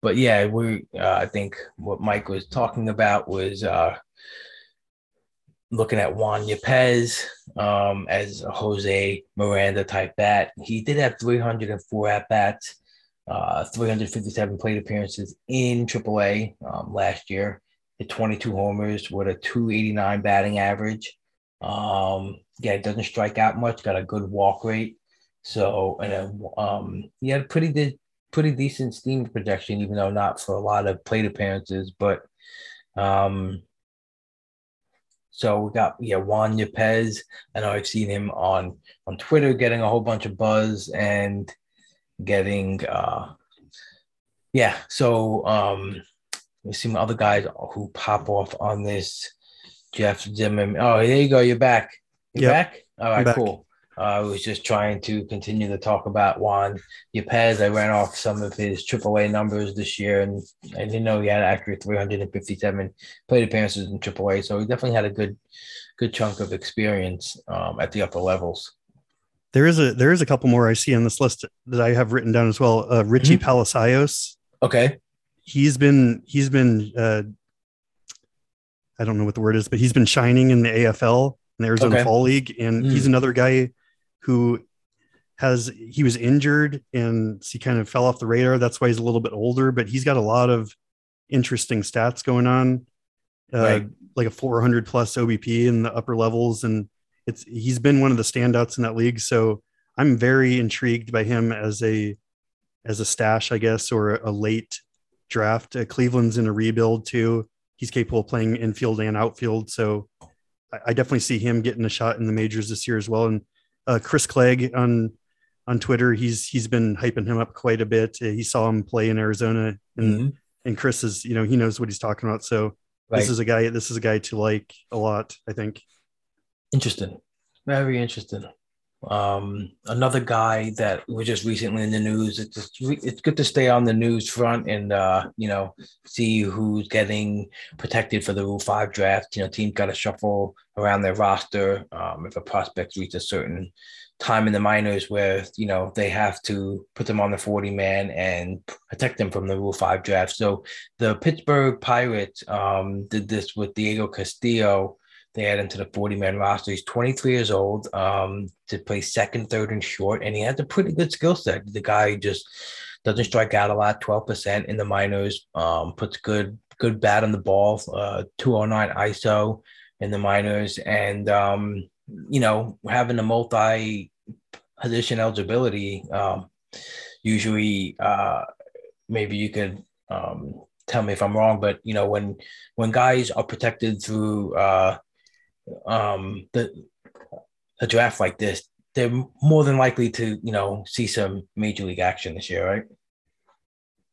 but yeah, we uh, I think what Mike was talking about was uh, looking at Juan Yepez um, as a Jose Miranda type bat. He did have 304 at bats uh, 357 plate appearances in AAA um, last year. Hit 22 homers with a 289 batting average. Um, yeah, it doesn't strike out much. Got a good walk rate. So and a, um, he had a pretty de- pretty decent steam projection, even though not for a lot of plate appearances. But um, so we got yeah Juan Yepez. I know I've seen him on on Twitter getting a whole bunch of buzz and getting uh yeah so um we see some other guys who pop off on this jeff zimmerman oh there you go you're back you're Yep. back all right back. cool uh, i was just trying to continue to talk about juan Yepez. i ran off some of his aaa numbers this year and i didn't know he had actually 357 plate appearances in aaa so he definitely had a good good chunk of experience um, at the upper levels there is a there is a couple more I see on this list that I have written down as well. Uh, Richie Mhm. Palacios. okay he's been he's been uh I don't know what the word is, but he's been shining in the AFL in the Arizona Okay. Fall League, and he's Mm. another guy who has he was injured and he kind of fell off the radar. That's why he's a little bit older, but he's got a lot of interesting stats going on, uh, Right. like a 400 plus OBP in the upper levels, and it's he's been one of the standouts in that league. So I'm very intrigued by him as a as a stash, I guess, or a late draft. Uh, Cleveland's in a rebuild too. He's capable of playing infield and outfield, so I, I definitely see him getting a shot in the majors this year as well. And uh, Chris Clegg on on Twitter, he's he's been hyping him up quite a bit. Uh, he saw him play in Arizona, and Mhm. and Chris is you know he knows what he's talking about. So this is a guy this is a guy to like a lot. I think. Interesting. Very interesting. Um, another guy that was just recently in the news. It's just, it's good to stay on the news front and uh, you know see who's getting protected for the Rule Five draft. You know, teams got to shuffle around their roster um, if a prospect reaches a certain time in the minors where you know they have to put them on the 40 man and protect them from the rule 5 draft so the pittsburgh pirates um, did this with diego castillo they add him to the 40 man roster. He's 23 years old um, to play second, third, and short, and he has a pretty good skill set. The guy just doesn't strike out a lot, 12% in the minors, um, puts good good bat on the ball, uh, 209 ISO in the minors, and um, you know having a multi position eligibility. Um, usually, uh, maybe you could um, tell me if I'm wrong, but you know when when guys are protected through uh, um, the a draft like this, they're more than likely to you know see some major league action this year, right?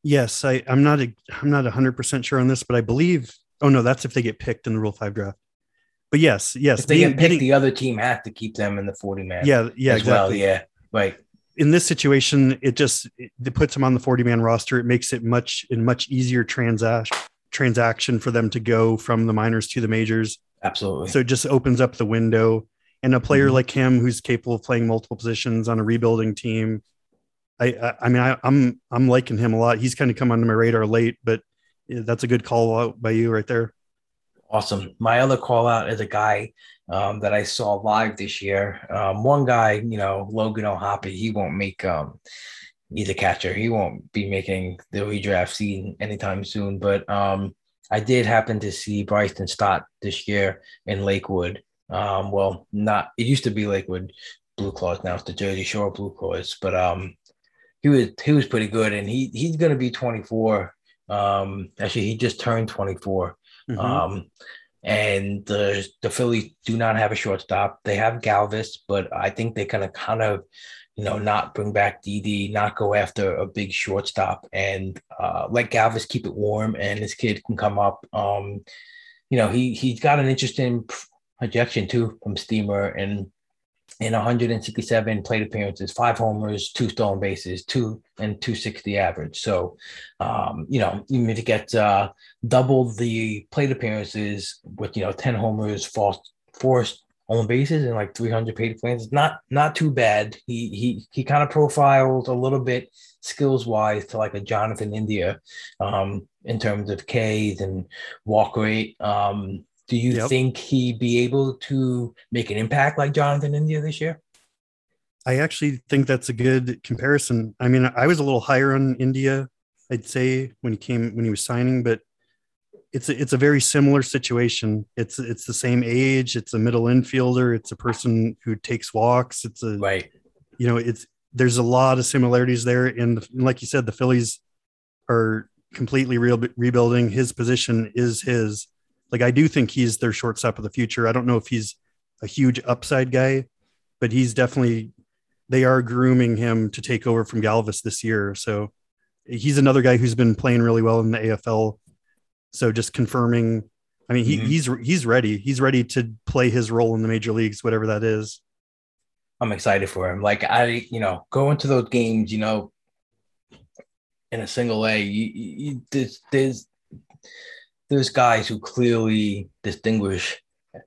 Yes, I, I'm not a, I'm not 100 percent sure on this, but I believe. Oh no, that's if they get picked in the Rule Five draft. But yes, yes, if they being, get picked, getting, the other team has to keep them in the 40 man. Yeah, yeah, as exactly. well. Yeah, right. In this situation, it just it puts them on the 40 man roster. It makes it much in much easier transaction transaction for them to go from the minors to the majors Absolutely. So it just opens up the window. And a player mm-hmm. like him who's capable of playing multiple positions on a rebuilding team, I I, I mean I, am I'm, I'm liking him a lot. He's kind of come onto my radar late, but that's a good call out by you right there. Awesome. My other call out is a guy um, that I saw live this year. Um, one guy, you know, Logan O'Hoppe, he won't make um, he's a catcher. He won't be making the redraft scene anytime soon. But um, I did happen to see Bryson Stott this year in Lakewood. Um, well, not it used to be Lakewood Blue Claws. Now it's the Jersey Shore Blue Claws. But um, he was he was pretty good, and he he's going to be 24. Um, actually, he just turned 24. Mm-hmm. Um, and the the Phillies do not have a shortstop. They have Galvis, but I think they kind of kind of you know, not bring back Didi, not go after a big shortstop, and uh, let Galvis keep it warm, and this kid can come up. Um, you know, he he's got an interesting projection too from Steamer, and in 167 plate appearances, five homers, two stolen bases, two and 260 average. So, um, you know, even if he gets uh, double the plate appearances with you know 10 homers, four, four on bases and like 300 paid plans. Not not too bad. He he he kind of profiles a little bit skills wise to like a Jonathan India um, in terms of Ks and walk rate. Um, do you yep. think he'd be able to make an impact like Jonathan India this year? I actually think that's a good comparison. I mean, I was a little higher on India, I'd say when he came when he was signing, but it's a, it's a very similar situation. It's it's the same age. It's a middle infielder. It's a person who takes walks. It's a right. You know, it's there's a lot of similarities there. And, the, and like you said, the Phillies are completely real, rebuilding. His position is his. Like I do think he's their shortstop of the future. I don't know if he's a huge upside guy, but he's definitely. They are grooming him to take over from Galvis this year. So he's another guy who's been playing really well in the AFL so just confirming, I mean, he, mm-hmm. he's he's ready. He's ready to play his role in the major leagues, whatever that is. I'm excited for him. Like I, you know, go into those games, you know, in a single A. You, you, there's there's there's guys who clearly distinguish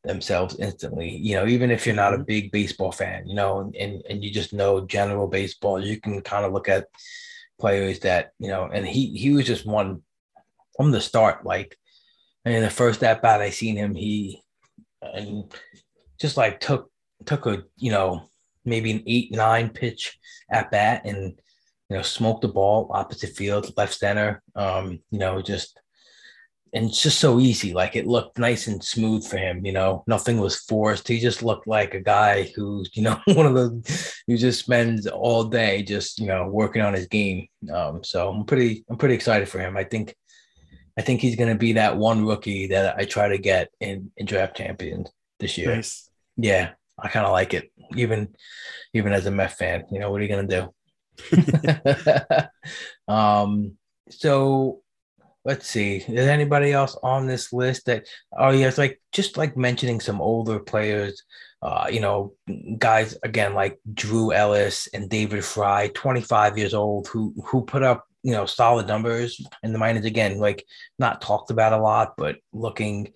themselves instantly. You know, even if you're not a mm-hmm. big baseball fan, you know, and and you just know general baseball, you can kind of look at players that you know. And he he was just one from the start. Like, in the first at bat I seen him, he and just like took took a you know maybe an eight nine pitch at bat and you know smoked the ball opposite field left center. Um, you know just and it's just so easy. Like it looked nice and smooth for him. You know, nothing was forced. He just looked like a guy who, you know, <laughs> one of the who just spends all day just you know working on his game. Um, so I'm pretty I'm pretty excited for him. I think I think he's going to be that one rookie that I try to get in, in draft champions this year. Nice. Yeah, I kind of like it. Even even as a Met fan, you know what are you going to do? <laughs> um. So let's see. Is anybody else on this list that? Oh yeah, it's like just like mentioning some older players. uh, you know, guys again like Drew Ellis and David Fry, 25 years old, who who put up you know solid numbers in the minors again, like not talked about a lot, but looking,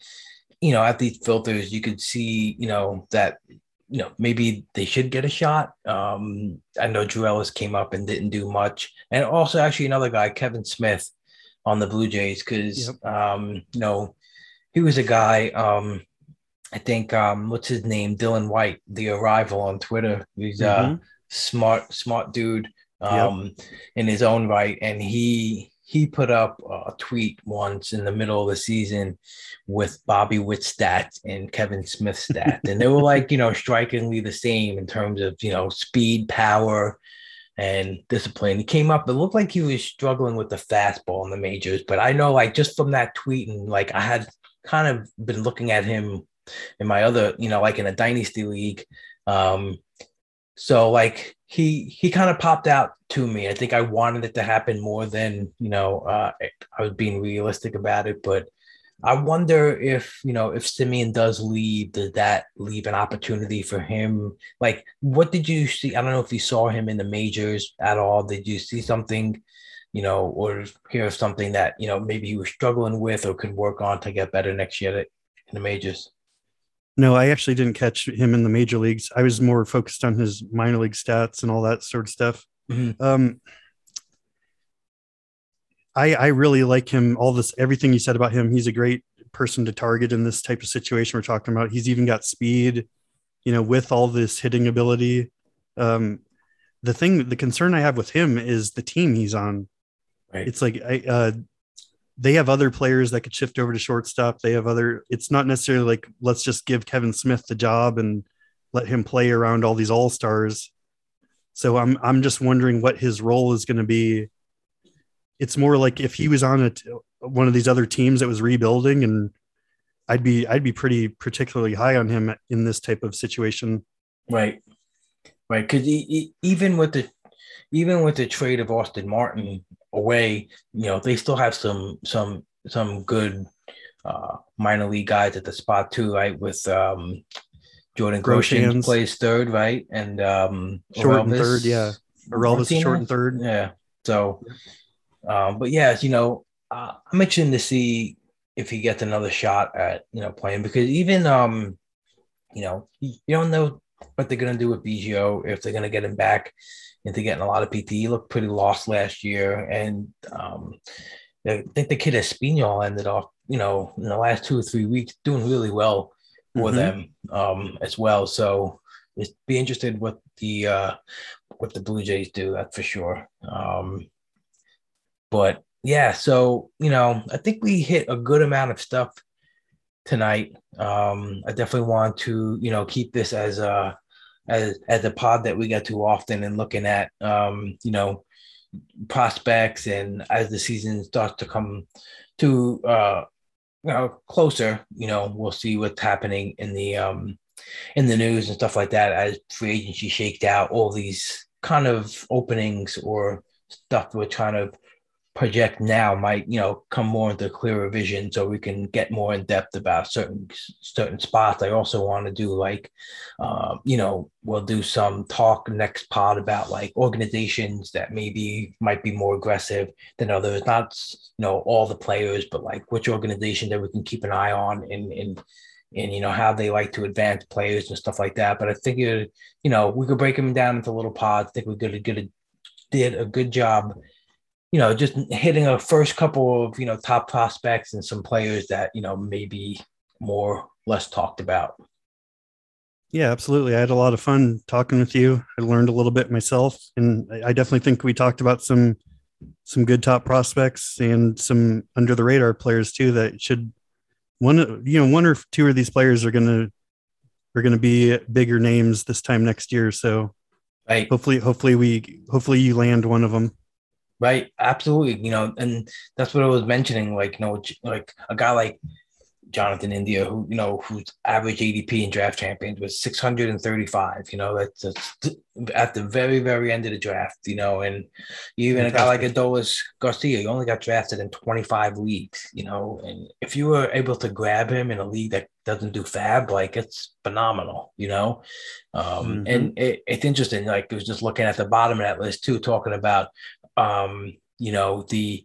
you know, at these filters, you could see you know that you know maybe they should get a shot. Um, I know Drew Ellis came up and didn't do much, and also actually another guy, Kevin Smith, on the Blue Jays, because yep. um, you know he was a guy. Um, I think um, what's his name, Dylan White, the arrival on Twitter. He's mm-hmm. a smart, smart dude um, yep. in his own right, and he he put up a tweet once in the middle of the season with Bobby Witt's stats and Kevin Smith's stats, and they were <laughs> like you know strikingly the same in terms of you know speed, power, and discipline. He came up, it looked like he was struggling with the fastball in the majors, but I know like just from that tweet and like I had kind of been looking at him in my other, you know, like in a dynasty league. Um, so like he he kind of popped out to me. I think I wanted it to happen more than you know uh, I was being realistic about it, but I wonder if you know if Semien does leave, does that leave an opportunity for him? Like, what did you see? I don't know if you saw him in the majors at all. Did you see something, you know, or hear something that you know maybe he was struggling with or could work on to get better next year in the majors? No, I actually didn't catch him in the major leagues. I was more focused on his minor league stats and all that sort of stuff. Mm-hmm. Um, I I really like him. All this, everything you said about him. He's a great person to target in this type of situation we're talking about. He's even got speed, you know, with all this hitting ability. Um, the thing, the concern I have with him is the team he's on. Right. It's like I, uh, they have other players that could shift over to shortstop. They have other. It's not necessarily like let's just give Kevin Smith the job and let him play around all these all stars. So I'm I'm just wondering what his role is going to be. It's more like if he was on a one of these other teams that was rebuilding, and I'd be I'd be pretty particularly high on him in this type of situation. Right, right. Because even with the even with the trade of Austin Martin away, you know, they still have some some some good uh, minor league guys at the spot too, right? With um, Jordan Groshans plays third, right? And um, short and third, yeah. Orelvis short and third, yeah. So, um, but yeah, you know, uh, I'm interested to see if he gets another shot at you know playing because even um, you know, you don't know what they're gonna do with Biggio if they're gonna get him back into getting a lot of PT. He looked pretty lost last year, and um, I think the kid Espinal ended off, you know, in the last two or three weeks doing really well for mm-hmm. them um, as well. So it's be interested what the uh, what the Blue Jays do. That's for sure. Um, but yeah, so you know, I think we hit a good amount of stuff tonight. Um, I definitely want to you know keep this as a as as a pod that we get to often and looking at um, you know prospects and as the season starts to come to uh you know closer you know we'll see what's happening in the um in the news and stuff like that as free agency shaked out all these kind of openings or stuff we're trying to project now might you know come more into clearer vision so we can get more in depth about certain certain spots. I also want to do like uh, you know we'll do some talk next pod about like organizations that maybe might be more aggressive than others. Not you know all the players but like which organization that we can keep an eye on and and and you know how they like to advance players and stuff like that. But i think you know we could break them down into little pods. I think we could, could did a good job you know, just hitting a first couple of, you know, top prospects and some players that, you know, maybe more less talked about. Yeah, absolutely. I had a lot of fun talking with you. I learned a little bit myself, and I definitely think we talked about some some good top prospects and some under the radar players too that should one you know one or two of these players are going to are going to be bigger names this time next year so right hopefully hopefully we hopefully you land one of them Right. Absolutely. You know, and that's what I was mentioning. Like, you know, like a guy like Jonathan India, who you know whose average ADP in draft champions was 635. You know, that's, that's at the very very end of the draft. You know, and even Fantastic. a guy like Adolis Garcia, he only got drafted in 25 leagues. You know, and if you were able to grab him in a league that doesn't do FAAB, like it's phenomenal. You know, um, mm-hmm. and it, it's interesting. Like it was just looking at the bottom of that list too, talking about um, you know the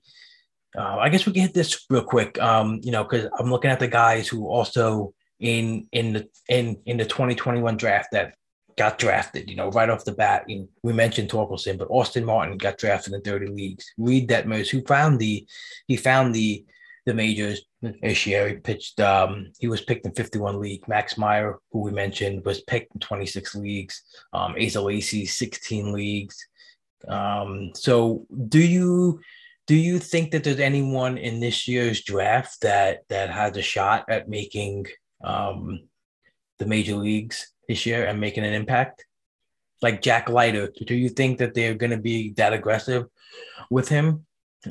uh, I guess we can hit this real quick. Um, you know, because I'm looking at the guys who also in in the in in the 2021 draft that got drafted. You know, right off the bat. You we mentioned Torkelson, but Austin Martin got drafted in 30 leagues. Reid Detmers, who found the he found the the majors this year. He pitched. Um, he was picked in 51 league. Max Meyer, who we mentioned, was picked in 26 leagues. Um, Asa Lacy, 16 leagues. Um, so do you do you think that there's anyone in this year's draft that that has a shot at making um, the major leagues this year and making an impact? Like Jack Leiter, do you think that they're going to be that aggressive with him?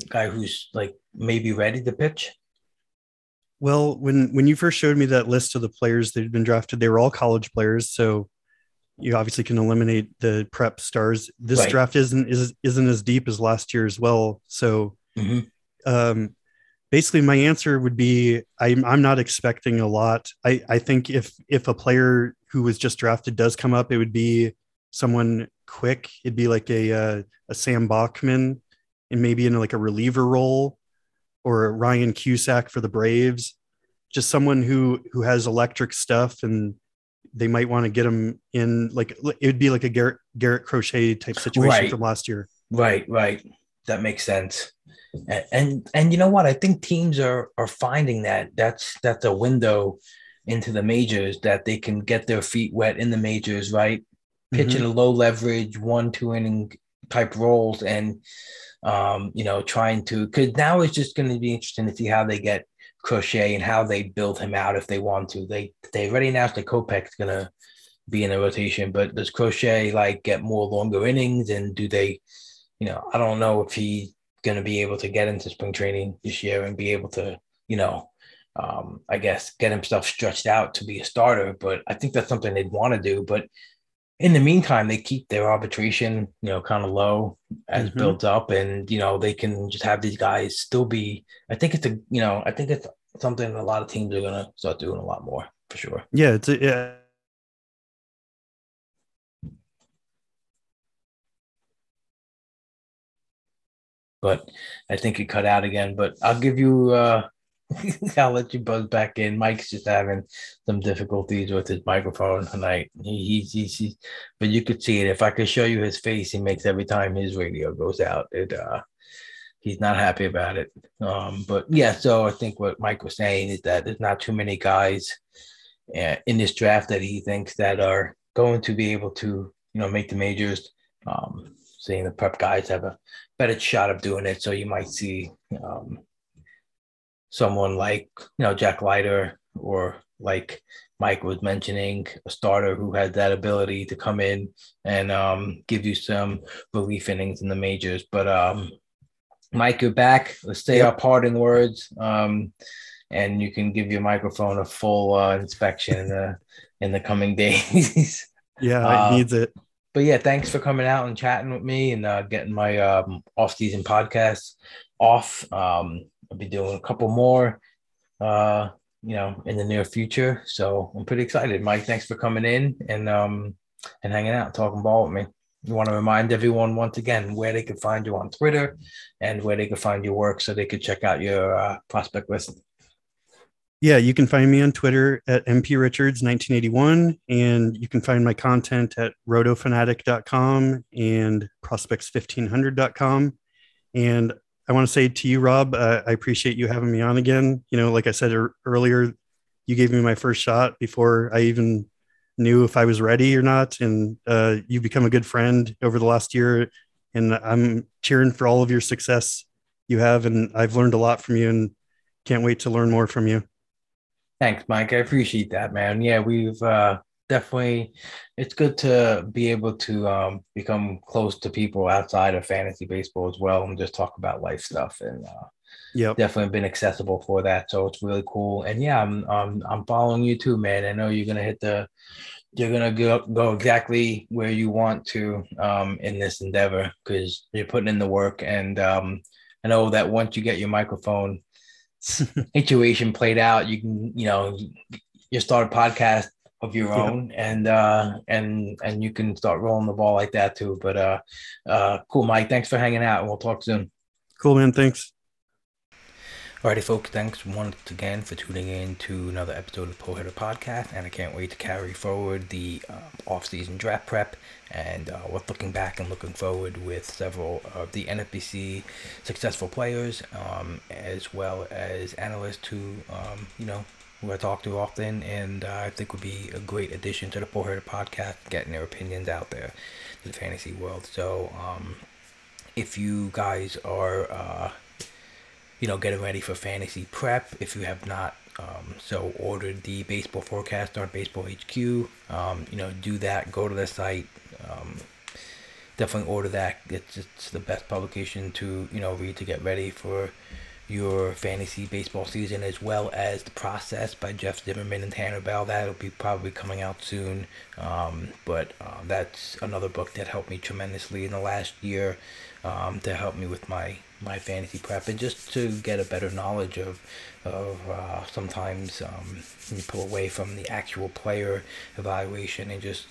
Guy who's like maybe ready to pitch. Well, when when you first showed me that list of the players that had been drafted, they were all college players. So you obviously can eliminate the prep stars. This right. draft isn't is isn't as deep as last year as well. So mm-hmm. um, basically, my answer would be I'm I'm not expecting a lot. I I think if if a player who was just drafted does come up, it would be someone quick. It'd be like a uh, a Sam Bachman, and maybe in like a reliever role, or Ryan Cusick for the Braves. Just someone who who has electric stuff and they might want to get him in like it would be like a Garrett Garrett Crochet type situation right. from last year. Right, right. That makes sense. And, and and you know what? I think teams are are finding that that's that's a window into the majors that they can get their feet wet in the majors, right? Pitching mm-hmm. a low leverage one two inning type roles and um, you know, trying to because now it's just going to be interesting to see how they get Crochet and how they build him out if they want to. They they already announced that Kopech's gonna be in the rotation, but does Crochet like get more longer innings and do they, you know, I don't know if he's gonna be able to get into spring training this year and be able to, you know, um, I guess get himself stretched out to be a starter. But I think that's something they'd want to do. But in the meantime, they keep their arbitration, you know, kind of low as mm-hmm. built up, and you know they can just have these guys still be. I think it's a, you know, I think it's something a lot of teams are gonna start doing a lot more for sure. Yeah, it's a, yeah. But I think it cut out again. But I'll give you. uh <laughs> I'll let you buzz back in. Mike's just having some difficulties with his microphone tonight. He, he's, he's, he, but you could see it. If I could show you his face, he makes every time his radio goes out. It, uh, he's not happy about it. Um, but yeah, so I think what Mike was saying is that there's not too many guys uh, in this draft that he thinks that are going to be able to, you know, make the majors. Um, saying the prep guys have a better shot of doing it. So you might see, um, someone like you know Jack Leiter or like Mike was mentioning, a starter who has that ability to come in and um, give you some relief innings in the majors. But um, Mike, you're back. Let's say yep. our parting words, um, and you can give your microphone a full uh, inspection in the in the coming <laughs> days. yeah, it uh, needs it. But yeah, thanks for coming out and chatting with me and uh, getting my um, off-season podcast off. Um, I'll be doing a couple more, uh, you know, in the near future. So I'm pretty excited. Mike, thanks for coming in and um and hanging out, talking ball with me. You want to remind everyone once again where they can find you on Twitter and where they can find your work so they could check out your uh, prospect list. Yeah, you can find me on Twitter at mprichards1981, and you can find my content at rotofanatic.com and prospects1500.com. And I want to say to you, Rob, uh, I appreciate you having me on again. You know, like I said er- earlier, you gave me my first shot before I even knew if I was ready or not. And uh, you've become a good friend over the last year. And I'm cheering for all of your success you have. And I've learned a lot from you and can't wait to learn more from you. Thanks, Mike. I appreciate that, man. Yeah, we've uh, definitely it's good to be able to um, become close to people outside of fantasy baseball as well and just talk about life stuff and uh, Yep. definitely been accessible for that. So it's really cool. And yeah, I'm um, I'm following you too, man. I know you're gonna hit the you're gonna go go exactly where you want to um, in this endeavor because you're putting in the work. And um, I know that once you get your microphone <laughs> situation played out, you can you know you start a podcast of your own and uh and and you can start rolling the ball like that too but uh uh cool mike thanks for hanging out and we'll talk soon Cool, man. Thanks. Alrighty, folks, thanks once again for tuning in to another episode of Pull Hitter Podcast, and I can't wait to carry forward the um, off-season draft prep, and uh, we're looking back and looking forward with several of the NFBC successful players, um, as well as analysts who, um, you know, who I talk to often, and uh, I think would be a great addition to the Pull Hitter Podcast, getting their opinions out there to the fantasy world. So, um, if you guys are uh, you know, getting ready for fantasy prep. If you have not um, so ordered the baseball forecast on Baseball HQ, um, you know, do that. Go to the site. Um, definitely order that. It's, it's the best publication to you know read to get ready for your fantasy baseball season, as well as the process by Jeff Zimmerman and Tanner Bell. That'll be probably coming out soon. Um, but uh, that's another book that helped me tremendously in the last year um, to help me with my my fantasy prep and just to get a better knowledge of of uh, sometimes um, you pull away from the actual player evaluation and just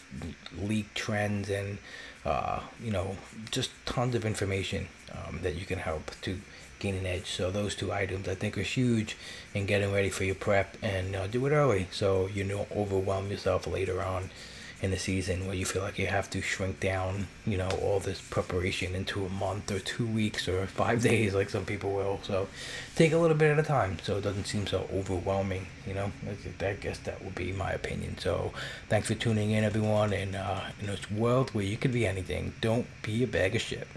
leak trends and uh, you know just tons of information um, that you can help to gain an edge. So those two items I think are huge in getting ready for your prep and uh, do it early so you don't overwhelm yourself later on in the season where you feel like you have to shrink down, you know, all this preparation into a month or two weeks or five <laughs> days, like some people will. So take a little bit at a time so it doesn't seem so overwhelming, you know. I guess that would be my opinion. So thanks for tuning in, everyone. And uh, in this world where you could be anything, don't be a bag of shit.